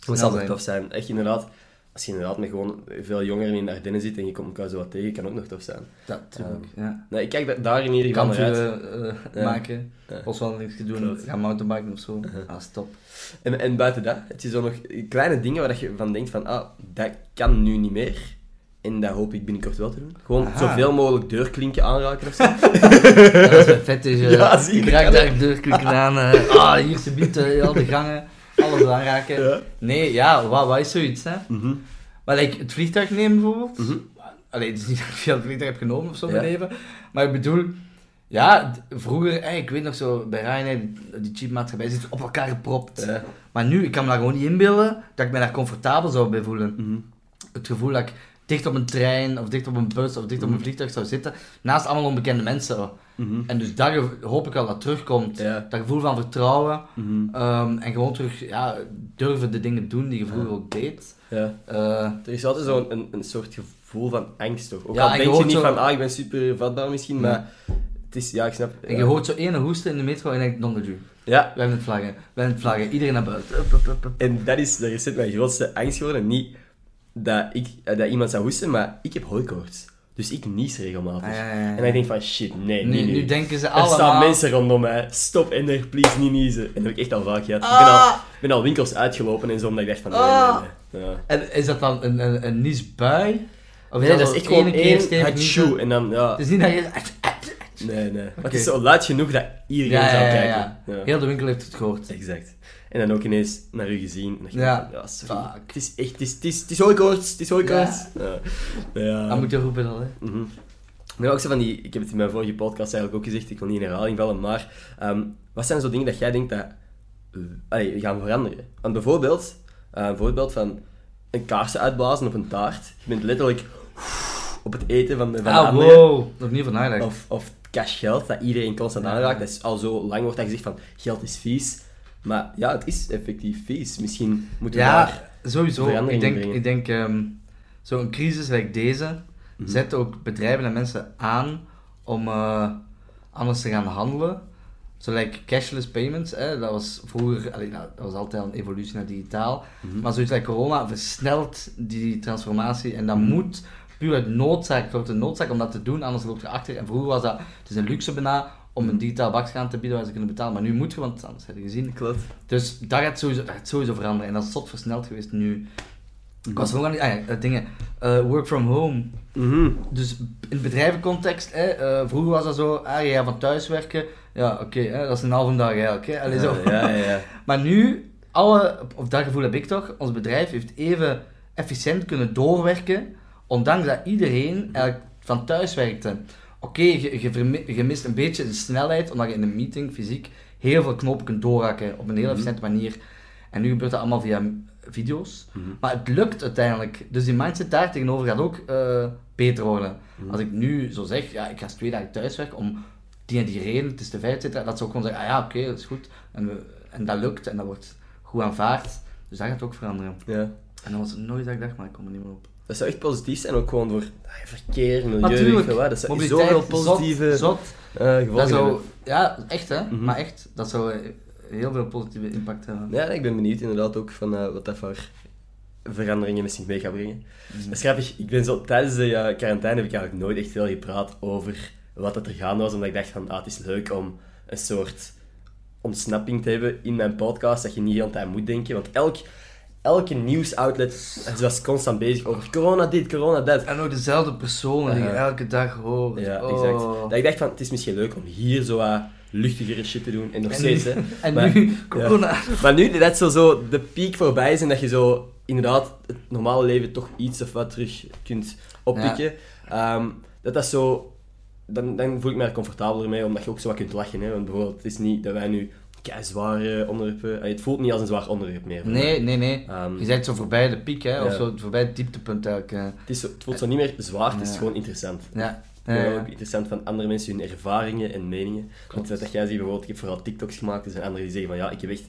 Speaker 2: Snel
Speaker 1: zal
Speaker 2: zijn.
Speaker 1: tof zijn. Echt inderdaad. als je inderdaad met gewoon veel jongeren in de Ardennen zit en je komt elkaar zo wat tegen, kan ook nog tof zijn.
Speaker 2: Dat natuurlijk, ja.
Speaker 1: Nee, ik kijk da- daar in ieder geval naar uit.
Speaker 2: Eh,
Speaker 1: Ja.
Speaker 2: maken,
Speaker 1: Ja.
Speaker 2: boswandelingen doen,
Speaker 1: Klopt.
Speaker 2: gaan mountainbiken of zo.
Speaker 1: Uh-huh.
Speaker 2: Ah, stop.
Speaker 1: En, en buiten dat, heb je zo nog kleine dingen waar je van denkt van, ah, dat kan nu niet meer. En dat hoop ik binnenkort wel te doen. Gewoon
Speaker 2: Aha.
Speaker 1: zoveel mogelijk deurklinken aanraken of zo.
Speaker 2: Ja, dat is vet is. eh,
Speaker 1: Ja, zie
Speaker 2: ik raak daar deurklikken aan. eh, ah, hier ze biedt eh, al de gangen. Alles aanraken.
Speaker 1: Ja.
Speaker 2: Nee, ja, wat, wat is zoiets, hè?
Speaker 1: Mhm.
Speaker 2: Maar like, het vliegtuig nemen bijvoorbeeld.
Speaker 1: Mhm.
Speaker 2: Allee, het is niet dat ik veel het vliegtuig heb genomen of zo in
Speaker 1: Ja.
Speaker 2: mijn leven. Maar ik bedoel, ja, vroeger, ik weet nog zo, bij Ryanair, die, cheapmaatschappij zit op elkaar gepropt.
Speaker 1: Ja.
Speaker 2: Maar nu, ik kan me daar gewoon niet inbeelden dat ik me daar comfortabel zou bij voelen.
Speaker 1: Mhm.
Speaker 2: Het gevoel dat ik dicht op een trein, of dicht op een bus, of dicht op een
Speaker 1: Mhm.
Speaker 2: vliegtuig zou zitten, naast allemaal onbekende mensen.
Speaker 1: Mhm.
Speaker 2: En dus daar hoop ik al dat terugkomt.
Speaker 1: Ja.
Speaker 2: Dat gevoel van vertrouwen.
Speaker 1: Mhm.
Speaker 2: ehm, en gewoon terug ja, durven de dingen doen die je vroeger ook deed.
Speaker 1: Ja.
Speaker 2: Eh,
Speaker 1: Er is altijd zo'n een, een soort gevoel van angst, toch? Ook
Speaker 2: Ja,
Speaker 1: al
Speaker 2: je
Speaker 1: denk je niet
Speaker 2: zo-
Speaker 1: van, ah, ik ben super vatbaar misschien, maar het is, ja, ik snap...
Speaker 2: en je hoort zo ene hoesten in de metro en je denkt, donderju.
Speaker 1: Ja,
Speaker 2: We hebben het vlaggen. We hebben het vlaggen. Iedereen naar buiten.
Speaker 1: En dat is de recent mijn grootste angst geworden. Niet dat, ik, eh, dat iemand zou hoesten, maar ik heb hooikoorts. Dus ik nies regelmatig.
Speaker 2: Ah, ja, ja, ja.
Speaker 1: En dan denk ik van, shit, nee,
Speaker 2: nu,
Speaker 1: nu.
Speaker 2: nu denken ze
Speaker 1: er
Speaker 2: allemaal...
Speaker 1: staan mensen rondom mij. Stop en er, please, niet niezen. En dat heb ik echt al vaak gehad. Ik ben
Speaker 2: Ah!
Speaker 1: al, ik ben al winkels uitgelopen en zo, omdat ik dacht van, nee,
Speaker 2: Ah!
Speaker 1: nee, nee. Ja.
Speaker 2: En is dat dan een, een, een niesbui? Of
Speaker 1: Nee, dat is echt gewoon één hatsjoe. En dan, ja...
Speaker 2: Het is niet dat je...
Speaker 1: Nee, nee. Maar het is zo luid genoeg dat iedereen zou kijken.
Speaker 2: ja. Heel de winkel heeft het gehoord.
Speaker 1: Exact. En dan ook ineens naar u gezien. En dan
Speaker 2: Ja.
Speaker 1: ja. ja, sorry.
Speaker 2: Fuck.
Speaker 1: Het is echt, het is, het is, het is hooikoorts, het is hooikoorts. Ja. Ja.
Speaker 2: Dan moet je roepen dan, hè.
Speaker 1: Mhm. Maar ook zo van die, ik heb het in mijn vorige podcast eigenlijk ook gezegd, ik wil niet in herhaling vallen, maar ehm, wat zijn zo dingen dat jij denkt dat allee, gaan veranderen? Want bijvoorbeeld, eh, een voorbeeld van een kaarsen uitblazen op een taart. Je bent letterlijk op het eten van, de- van de
Speaker 2: Ah,
Speaker 1: anderen.
Speaker 2: wow. Van nagedacht.
Speaker 1: Of, of cash geld, dat iedereen constant aanraakt. Dat is al zo lang wordt dat gezegd van, geld is vies. Maar ja, het is effectief vies. Misschien moeten we
Speaker 2: Ja,
Speaker 1: daar...
Speaker 2: sowieso. Ik denk,
Speaker 1: brengen.
Speaker 2: ik denk ehm, zo'n crisis like deze
Speaker 1: Mhm.
Speaker 2: zet ook bedrijven en mensen aan om eh, anders te gaan handelen. Zo like cashless payments, hè, dat was vroeger, allee, nou, dat was altijd al een evolutie naar digitaal.
Speaker 1: Mhm.
Speaker 2: Maar zoiets like corona versnelt die transformatie en dat
Speaker 1: Mhm.
Speaker 2: moet puur uit noodzaak, het wordt een noodzaak om dat te doen, anders loopt je achter. En vroeger was dat, het is een luxe bijna om
Speaker 1: Mhm.
Speaker 2: een digitaal bakje aan te bieden waar ze kunnen betalen, maar nu moet je, want anders heb je gezien.
Speaker 1: Klopt.
Speaker 2: Dus dat gaat sowieso, gaat sowieso veranderen. En dat is zot versneld geweest nu. Ik was nog aan ah ja, eh, dingen. eh, work from home.
Speaker 1: Mhm.
Speaker 2: Dus in bedrijvencontext, hè, eh, vroeger was dat zo, ah, gaat van thuis werken. Ja, oké, dat is een halve dag eigenlijk. Hè, Allee, zo.
Speaker 1: Ja, ja, ja.
Speaker 2: Maar nu, alle, of dat gevoel heb ik toch, ons bedrijf heeft even efficiënt kunnen doorwerken, ondanks dat iedereen eigenlijk van thuis werkte. Oké, je, je, mist een beetje de snelheid, omdat je in een meeting fysiek heel veel knopen kunt doorhakken op een heel
Speaker 1: Mhm.
Speaker 2: efficiënte manier. En nu gebeurt dat allemaal via video's.
Speaker 1: Mhm.
Speaker 2: Maar het lukt uiteindelijk. Dus die mindset daar tegenover gaat ook eh, beter worden.
Speaker 1: Mhm.
Speaker 2: Als ik nu zo zeg, ja, ik ga twee dagen thuiswerken om die en die reden, het is te veilig, et cetera, dat ze ook gewoon zeggen, ah ja, oké, dat is goed. En, we, en dat lukt en dat wordt goed aanvaard. Dus dat gaat ook veranderen.
Speaker 1: ja.
Speaker 2: En dan was het nooit dat ik dacht, maar ik kom er niet meer op.
Speaker 1: Dat zou echt positief zijn, ook gewoon voor ah, verkeer, milieu,
Speaker 2: Natuurlijk.
Speaker 1: weet je wat. Dat zou zoveel positieve
Speaker 2: zot, zot.
Speaker 1: eh, gevolgen
Speaker 2: Dat zou,
Speaker 1: hebben.
Speaker 2: ja, echt hè,
Speaker 1: Mhm.
Speaker 2: maar echt, dat zou eh, heel veel positieve impact hebben.
Speaker 1: Ja, ik ben benieuwd inderdaad ook van eh, wat dat voor veranderingen met zich mee gaat brengen. Dat is grappig, ik ben zo, tijdens de eh, quarantaine heb ik eigenlijk nooit echt veel gepraat over wat dat er gaande was, omdat ik dacht van, ah, het is leuk om een soort ontsnapping te hebben in mijn podcast, dat je niet de hele tijd moet denken, want elk, elke nieuwsoutlet was constant bezig over corona dit, corona dat.
Speaker 2: En ook dezelfde personen die je elke dag hoort.
Speaker 1: Ja,
Speaker 2: Oh.
Speaker 1: exact. Dat ik dacht van, het is misschien leuk om hier zo wat luchtigere shit te doen, en nog
Speaker 2: En
Speaker 1: steeds, hè.
Speaker 2: En
Speaker 1: Maar-
Speaker 2: nu, corona.
Speaker 1: Maar nu dat zo, zo de piek voorbij is en dat je zo inderdaad het normale leven toch iets of wat terug kunt oppikken, ehm, dat dat zo, dan, dan voel ik me er comfortabeler mee, omdat je ook zo wat kunt lachen. Hè? Want bijvoorbeeld, het is niet dat wij nu zware onderwerpen, allee, het voelt niet als een zwaar onderwerp meer.
Speaker 2: Nee, nee, nee.
Speaker 1: Ehm,
Speaker 2: Je bent zo voorbij de piek, hè, of zo voorbij het dieptepunt eigenlijk. eh.
Speaker 1: het, is zo, het voelt zo niet meer zwaar, het is gewoon interessant.
Speaker 2: Ja. Ja, ja.
Speaker 1: ook interessant van andere mensen, hun ervaringen en meningen. Want dat jij ziet bijvoorbeeld, ik heb vooral TikToks gemaakt, er zijn anderen die zeggen van ja, ik heb echt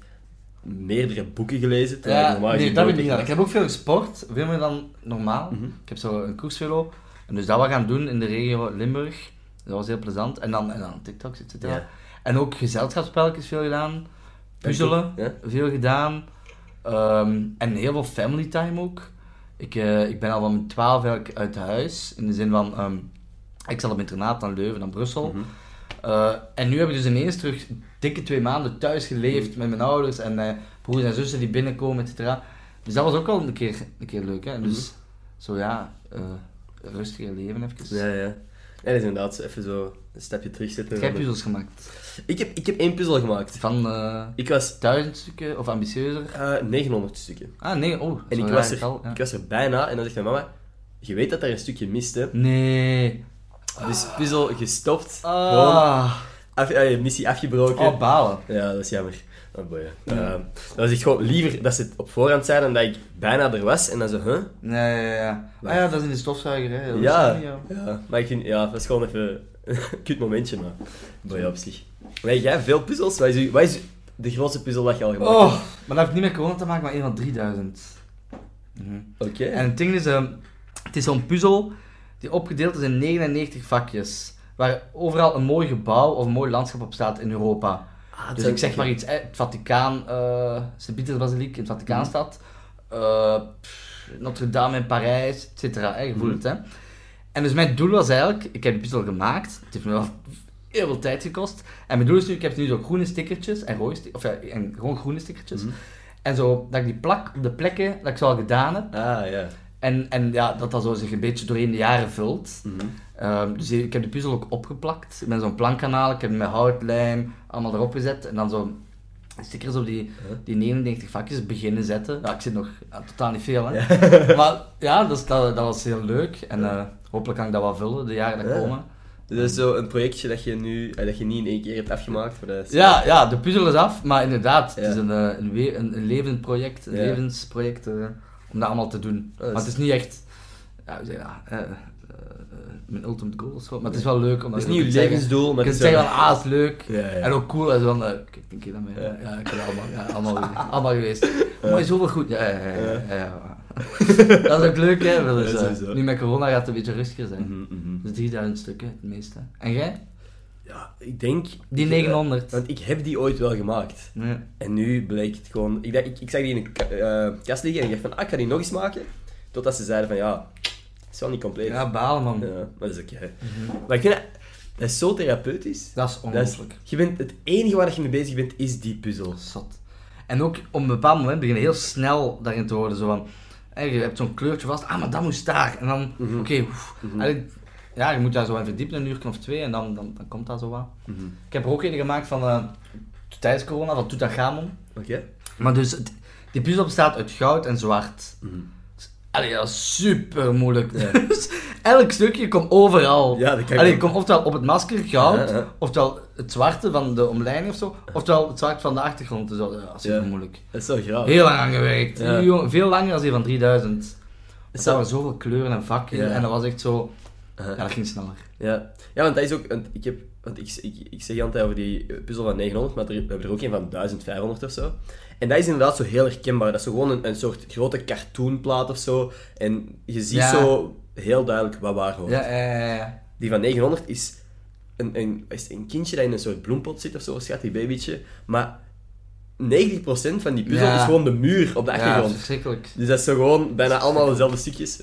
Speaker 1: meerdere boeken gelezen.
Speaker 2: Ja, nee, dat
Speaker 1: nooit
Speaker 2: ik niet gedaan. Ik heb ook veel gesport, veel meer dan normaal.
Speaker 1: Mhm.
Speaker 2: Ik heb zo een koersvelo. En dus dat we gaan doen in de regio Limburg. Dat was heel plezant. En dan, en dan TikToks, et cetera.
Speaker 1: Ja.
Speaker 2: En ook gezelschapsspelletjes veel gedaan. Puzzelen,
Speaker 1: Ja?
Speaker 2: veel gedaan. Ehm, en heel veel family time ook. Ik, eh, ik ben al van mijn 12 eigenlijk uit huis. In de zin van, ehm, ik zat op internaat naar Leuven, naar Brussel.
Speaker 1: Mhm.
Speaker 2: Eh, en nu heb ik dus ineens terug dikke twee maanden thuis geleefd met mijn ouders en mijn broers en zussen die binnenkomen, et cetera. Dus dat was ook wel een keer, een keer leuk, hè. Dus, zo ja, eh rustiger leven even.
Speaker 1: Ja, ja. Dat is inderdaad even zo een stapje terugzetten.
Speaker 2: Ik heb puzzels gemaakt.
Speaker 1: Ik heb, ik heb één puzzel gemaakt.
Speaker 2: Van eh
Speaker 1: Ik was
Speaker 2: duizend stukken of ambitieuzer.
Speaker 1: eh 900 stukken.
Speaker 2: Ah, nee, oh.
Speaker 1: En ik was, er,
Speaker 2: getal, ja.
Speaker 1: ik was er bijna en dan zegt mijn mama, je weet dat er een stukje mist, hè.
Speaker 2: Nee.
Speaker 1: Dus puzzel gestopt,
Speaker 2: Ah.
Speaker 1: af, eh, missie afgebroken.
Speaker 2: Oh, balen.
Speaker 1: Ja, dat is jammer. Oh boy. ja. Dat was echt gewoon liever dat ze het op voorhand zeiden dan dat ik bijna er was en dan zo, huh?
Speaker 2: Nee, ja, ja. Ah ja, dat is in de stofzuiger, hè. Dat
Speaker 1: Ja,
Speaker 2: niet,
Speaker 1: ja. Maar ik vind, ja, dat is gewoon even een kut momentje, maar boy, op zich. Maar jij, veel puzzels? Wat is, uw- wat is de grootste puzzel dat je al gemaakt
Speaker 2: Oh,
Speaker 1: hebt?
Speaker 2: maar dat heeft niet met corona te maken, maar een van 3000. Mhm.
Speaker 1: Oké.
Speaker 2: En het ding is, ehm, het is zo'n puzzel die opgedeeld is in 99 vakjes. Waar overal een mooi gebouw of een mooi landschap op staat in Europa.
Speaker 1: Ah,
Speaker 2: Dus ik zeg maar iets, hè, het Vaticaan, eh Sint-Pietersbasiliek in het Vaticaanstad, eh, pff, Notre-Dame in Parijs, et cetera. Je voelt het, hè. En dus mijn doel was eigenlijk, ik heb de puzzel gemaakt, het heeft me wel heel veel tijd gekost. En mijn doel is nu, ik heb nu zo groene stickertjes en rode of ja, en gewoon groene stickertjes.
Speaker 1: Mhm.
Speaker 2: En zo, dat ik die plak op de plekken dat ik zo al gedaan heb.
Speaker 1: Ah, ja.
Speaker 2: En, en ja, dat dat zo zich een beetje doorheen de jaren vult.
Speaker 1: Mhm.
Speaker 2: Ehm, dus ik heb de puzzel ook opgeplakt. Ik ben zo'n plankkanaal, ik heb met houtlijm allemaal erop gezet. En dan zo stickers op die, die 99 vakjes beginnen zetten. Ja, ik zit nog totaal niet veel, hè. Maar ja, dus dat, dat was heel leuk. En eh, hopelijk kan ik dat wel vullen, de jaren dat
Speaker 1: Ja.
Speaker 2: komen.
Speaker 1: Dus is zo een projectje dat je nu, eh, dat je niet in één keer hebt afgemaakt. Voor de...
Speaker 2: Ja, ja, de puzzel is af, maar inderdaad, het is een, eh, een, een, een levend project, een levensproject eh, om dat allemaal te doen. Maar het is niet echt, ja, hoe zeg je dat, mijn ultimate goal of zo, maar het is wel leuk om
Speaker 1: Het is niet je levensdoel, maar
Speaker 2: Je
Speaker 1: het is
Speaker 2: van, ah, het is leuk.
Speaker 1: Ja, ja.
Speaker 2: En ook cool, en zo van, kijk, denk dat mee?
Speaker 1: Ja.
Speaker 2: Ik heb dat allemaal, ja, allemaal, allemaal geweest. Maar is zoveel goed. Ja, ja, ja. dat is ook leuk, hè. Eh,
Speaker 1: sowieso.
Speaker 2: nu met corona gaat het een beetje rustiger zijn.
Speaker 1: Mhm, mhm.
Speaker 2: Dus 3000 stukken, het meeste. En jij?
Speaker 1: Ja, ik denk...
Speaker 2: Die 900.
Speaker 1: Want ik heb die ooit wel gemaakt.
Speaker 2: Nee.
Speaker 1: En nu bleek het gewoon... Ik, dacht, ik, ik zag die in een eh, kast liggen en ik dacht van, ah, ik ga die nog eens maken. Totdat ze zeiden van, ja, het is wel niet compleet.
Speaker 2: Ja, balen, man.
Speaker 1: Ja, maar dat is oké. Maar ik vind dat, dat is zo therapeutisch.
Speaker 2: Dat is ongelooflijk.
Speaker 1: je bent, het enige waar je mee bezig bent, is die puzzel.
Speaker 2: Zot. En ook op een bepaald moment begin je heel snel daarin te worden. Zo van, je hebt zo'n kleurtje vast, ah, maar dat moest daar. En dan,
Speaker 1: Mhm.
Speaker 2: oké, oef. Eigenlijk, ja, je moet daar zo in verdiepen, een uur of twee, en dan, dan, dan komt dat zo wat.
Speaker 1: Mhm.
Speaker 2: Ik heb er ook een gemaakt van, eh, tijdens corona, van Tutankhamon.
Speaker 1: Oké?
Speaker 2: Maar dus, het- die puzzel bestaat uit goud en zwart. Allee, dat is super moeilijk. Dus elk stukje komt overal.
Speaker 1: Ja, dat kan ik
Speaker 2: Allee, komt oftewel op het masker goud,
Speaker 1: Ja, ja.
Speaker 2: oftewel het zwarte van de omleiding of zo, oftewel het zwart van de achtergrond. Dus dat is super
Speaker 1: Ja.
Speaker 2: moeilijk.
Speaker 1: Dat is zo graag.
Speaker 2: Heel lang aan gewerkt. Veel langer dan die van 3000. Er zaten zoveel kleuren en vakken en dat was echt zo...
Speaker 1: Uh-huh.
Speaker 2: Ja, dat ging sneller.
Speaker 1: Ja. ja, want dat is ook... Want ik, heb, want ik, ik, ik zeg altijd over die eh, puzzel van 900, maar er, we hebben er ook een van 1500 of zo. En dat is inderdaad zo heel herkenbaar. Dat is zo gewoon een, een soort grote cartoonplaat of zo. En je ziet
Speaker 2: Ja.
Speaker 1: zo heel duidelijk wat waar hoort.
Speaker 2: Ja, ja, ja, ja.
Speaker 1: Die van 900 is een, een, is een kindje dat in een soort bloempot zit of zo, schat, die babytje. Maar 90% van die puzzel
Speaker 2: Ja.
Speaker 1: is gewoon de muur op de
Speaker 2: Ja,
Speaker 1: achtergrond.
Speaker 2: verschrikkelijk.
Speaker 1: Dus dat is zo gewoon bijna allemaal dezelfde stukjes.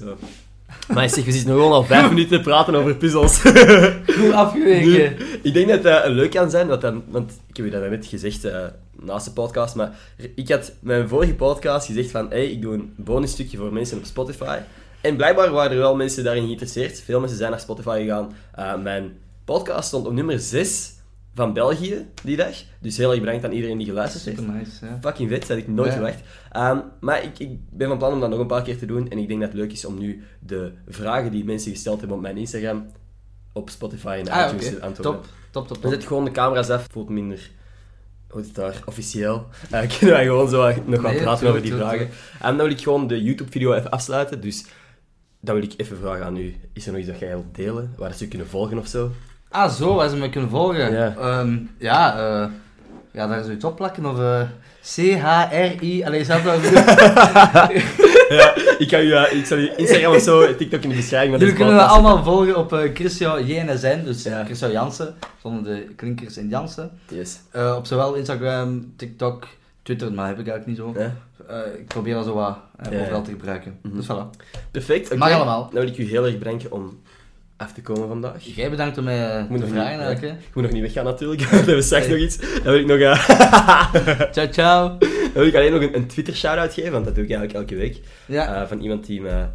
Speaker 1: Maar zeg, we zitten nog gewoon al vijf minuten te praten over puzzels.
Speaker 2: Goed afgeweken.
Speaker 1: ik denk dat dat leuk kan zijn, dat dan, want ik heb je dat net gezegd eh, naast de podcast, maar ik had mijn vorige podcast gezegd van, hey, ik doe een bonusstukje voor mensen op Spotify. En blijkbaar waren er wel mensen daarin geïnteresseerd. Veel mensen zijn naar Spotify gegaan. Eh, mijn podcast stond op nummer 6 van België die dag. Dus heel erg bedankt aan iedereen die geluisterd heeft.
Speaker 2: Super nice, ja.
Speaker 1: Fucking vet, dat had ik nooit
Speaker 2: Ja.
Speaker 1: verwacht. Ehm, maar ik, ik ben van plan om dat nog een paar keer te doen. En ik denk dat het leuk is om nu de vragen die mensen gesteld hebben op mijn Instagram op Spotify en
Speaker 2: Ah,
Speaker 1: iTunes
Speaker 2: oké.
Speaker 1: te antwoorden.
Speaker 2: Top, top, top,
Speaker 1: We
Speaker 2: top.
Speaker 1: zetten gewoon de camera's af. Voelt minder... Hoe is het daar? Officieel. Eh kunnen wij gewoon zo nog wat
Speaker 2: Nee,
Speaker 1: praten over die vragen. En dan wil ik gewoon de YouTube-video even afsluiten. Dus dan wil ik even vragen aan u. Is er nog iets dat jij wilt delen? Waar ze kunnen volgen of zo?
Speaker 2: Ah, zo, waar ze me kunnen volgen.
Speaker 1: Ja.
Speaker 2: Ehm, ja, eh, ja, daar zou je het opplakken of... eh, C-H-R-I... Allee, staat dat...
Speaker 1: ja, ik, kan u, eh, ik zal je Instagram of zo, TikTok in de beschrijving.
Speaker 2: Jullie kunnen
Speaker 1: podcast
Speaker 2: allemaal volgen op eh Christian JNSN, dus
Speaker 1: Ja.
Speaker 2: Christian Jansen, zonder de klinkers in Jansen.
Speaker 1: Yes.
Speaker 2: Op zowel Instagram, TikTok, Twitter, maar heb ik eigenlijk niet zo.
Speaker 1: Ja.
Speaker 2: Ik probeer dat zo wat overal te gebruiken.
Speaker 1: Mhm.
Speaker 2: Dus voilà.
Speaker 1: Perfect. oké.
Speaker 2: Mag allemaal.
Speaker 1: Dan wil ik u heel erg bedanken om af te komen vandaag.
Speaker 2: Jij bedankt om mij eh,
Speaker 1: moet
Speaker 2: te vragen
Speaker 1: niet-
Speaker 2: eigenlijk. hè.
Speaker 1: Ik moet nog niet weggaan natuurlijk. Hebben we straks nog iets. Dan wil ik nog... eh,
Speaker 2: Ciao, ciao.
Speaker 1: dan wil ik alleen nog een, een Twitter shout-out geven, want dat doe ik eigenlijk elke week.
Speaker 2: Ja.
Speaker 1: Eh, van iemand die me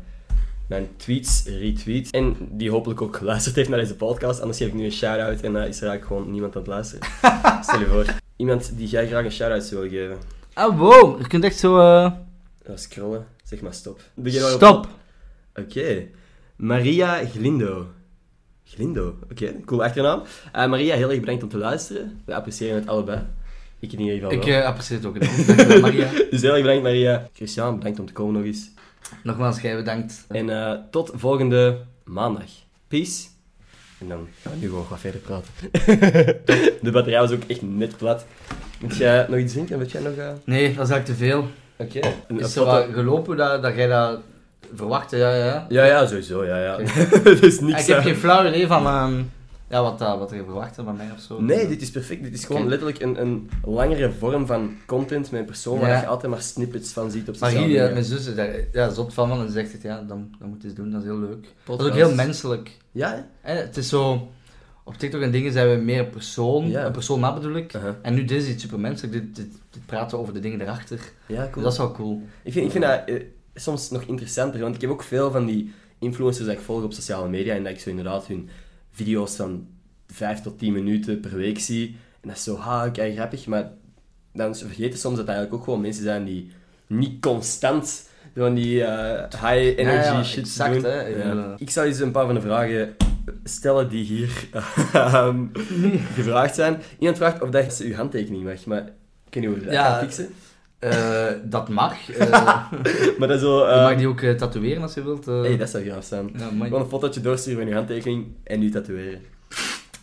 Speaker 1: mijn tweets retweet. En die hopelijk ook geluisterd heeft naar deze podcast. Anders geef ik nu een shout-out en uh, is er eigenlijk gewoon niemand aan het luisteren. Stel je voor. Iemand die jij graag een shout-out zou willen geven.
Speaker 2: Ah, wow. Je kunt echt zo...
Speaker 1: Uh, scrollen. Zeg maar stop. Begin
Speaker 2: Stop.
Speaker 1: Oké. Maria Glindo. Glindo, oké, cool achternaam. Eh, Maria, heel erg bedankt om te luisteren. We appreciëren het allebei. Ik in ieder geval
Speaker 2: Ik
Speaker 1: wel.
Speaker 2: eh, apprecieer het ook enorm. Maria.
Speaker 1: Dus heel erg bedankt Maria. Christian, bedankt om te komen nog eens.
Speaker 2: Nogmaals, jij bedankt.
Speaker 1: En eh, tot volgende maandag. Peace. En dan gaan we nu gewoon wat verder praten. De batterij was ook echt net plat. Moet jij nog iets drinken? Weet jij nog...
Speaker 2: Nee, dat is eigenlijk te veel.
Speaker 1: Oké.
Speaker 2: Is er wat gelopen dat, dat jij dat verwachtte? Ja, ja.
Speaker 1: Ja, ja, sowieso, ja, ja.
Speaker 2: Oké.
Speaker 1: dus niks...
Speaker 2: ik heb geen flauw idee van ehm, ja, wat, dat wat er verwachtte van mij of zo.
Speaker 1: Nee, dit is perfect. Dit is gewoon letterlijk een, een langere vorm van content met een persoon waar
Speaker 2: Ja.
Speaker 1: je altijd maar snippets van ziet op
Speaker 2: Maar
Speaker 1: sociale media.
Speaker 2: mijn zus is daar ja, zot van, en ze zegt het, ja, dan, dan moet je eens doen, dat is heel leuk. Dat is ook heel menselijk.
Speaker 1: Ja, hè?
Speaker 2: Het is zo, op TikTok en dingen zijn we meer persoon,
Speaker 1: Ja.
Speaker 2: een persoon na bedoel ik.
Speaker 1: Uh-huh.
Speaker 2: En nu dit is iets super menselijk, dit, dit, dit praten over de dingen erachter.
Speaker 1: Ja,
Speaker 2: Dus
Speaker 1: cool.
Speaker 2: dat is wel cool.
Speaker 1: Ik vind, ik vind dat eh, soms nog interessanter, want ik heb ook veel van die influencers dat ik volg op sociale media en dat ik zo inderdaad hun video's van 5 tot 10 minuten per week zie. En dat is zo, ha, kijk, grappig, maar dan vergeten soms dat eigenlijk ook gewoon mensen zijn die niet constant van die eh, high energy
Speaker 2: Ja, ja,
Speaker 1: shit
Speaker 2: exact,
Speaker 1: doen.
Speaker 2: hè. Ik
Speaker 1: Ja. Ik zou eens een paar van de vragen stellen die hier ehm, gevraagd zijn. Iemand vraagt of dat ze uw handtekening mag, maar kun je hoe we dat gaan fixen?
Speaker 2: Eh, dat mag. eh,
Speaker 1: Maar dat zo...
Speaker 2: je
Speaker 1: eh,
Speaker 2: mag die ook eh, tatoeëren als je wilt. eh.
Speaker 1: hey, dat zou gaaf zijn.
Speaker 2: ja, mag-
Speaker 1: Gewoon een fotootje doorsturen van je handtekening en nu tatoeëren.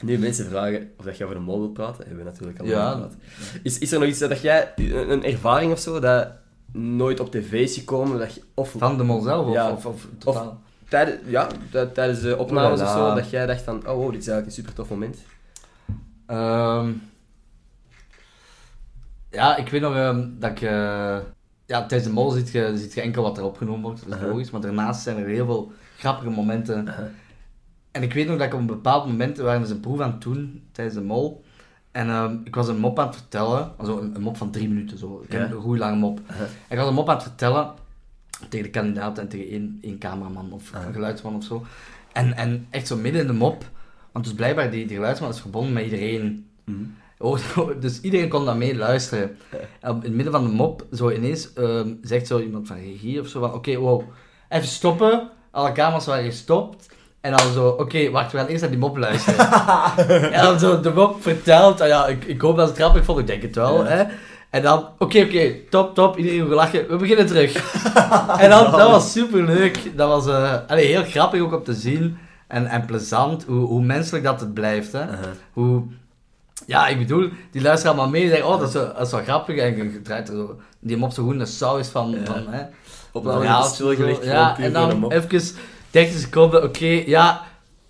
Speaker 1: Nu mensen vragen of dat je over een mol wilt praten, hebben we natuurlijk al
Speaker 2: Ja.
Speaker 1: gepraat. Is, is er nog iets dat jij, een, een ervaring of zo, dat nooit op tv is gekomen, dat je, of
Speaker 2: Van de mol zelf of,
Speaker 1: Ja.
Speaker 2: of, of
Speaker 1: tijdens, ja, dat- tijdens de opnames of zo, dat jij dacht van, oh wow, dit is eigenlijk een super tof moment.
Speaker 2: Ehm, ja, ik weet nog ehm, dat ik... eh, ja, tijdens de mol ziet je, ziet je enkel wat er opgenomen wordt, dat is logisch. Maar daarnaast zijn er heel veel grappige momenten. En ik weet nog dat ik op een bepaald moment, we waren dus een proef aan het doen tijdens de mol. En ehm, ik was een mop aan het vertellen, also een, een mop van drie minuten zo, ik heb een goede lange mop. En ik was een mop aan het vertellen tegen de kandidaat en tegen één, één cameraman of een geluidsman of zo. En, en echt zo midden in de mop, want dus blijkbaar die, die geluidsman is verbonden met iedereen.
Speaker 1: Mhm.
Speaker 2: dus iedereen kon dat mee luisteren. En in het midden van de mop, zo ineens, ehm, zegt zo iemand van regie of zo van, oké, wow, even stoppen. Alle camera's waren gestopt. En dan zo, oké, wacht, we gaan eerst naar die mop luisteren. en dan zo de mop vertelt, ah ja, ik, ik hoop dat het grappig vond, ik denk het wel,
Speaker 1: Ja.
Speaker 2: hè. En dan, oké, oké, top, top, iedereen gelachen, we beginnen terug. en dan, dat was super leuk. Dat was eh, allee, heel grappig ook om te zien. En, en plezant, hoe, hoe menselijk dat het blijft, hè.
Speaker 1: Uh-huh.
Speaker 2: Hoe... Ja, ik bedoel, die luisteren allemaal mee en zeggen, oh, dat is, wel, dat is wel grappig. En je je draait er zo, die mop zo goed de saus van, van hè. Ja,
Speaker 1: stilgelegd,
Speaker 2: zo,
Speaker 1: gewoon
Speaker 2: ja, en
Speaker 1: een
Speaker 2: dan even 30 seconden, oké, ja,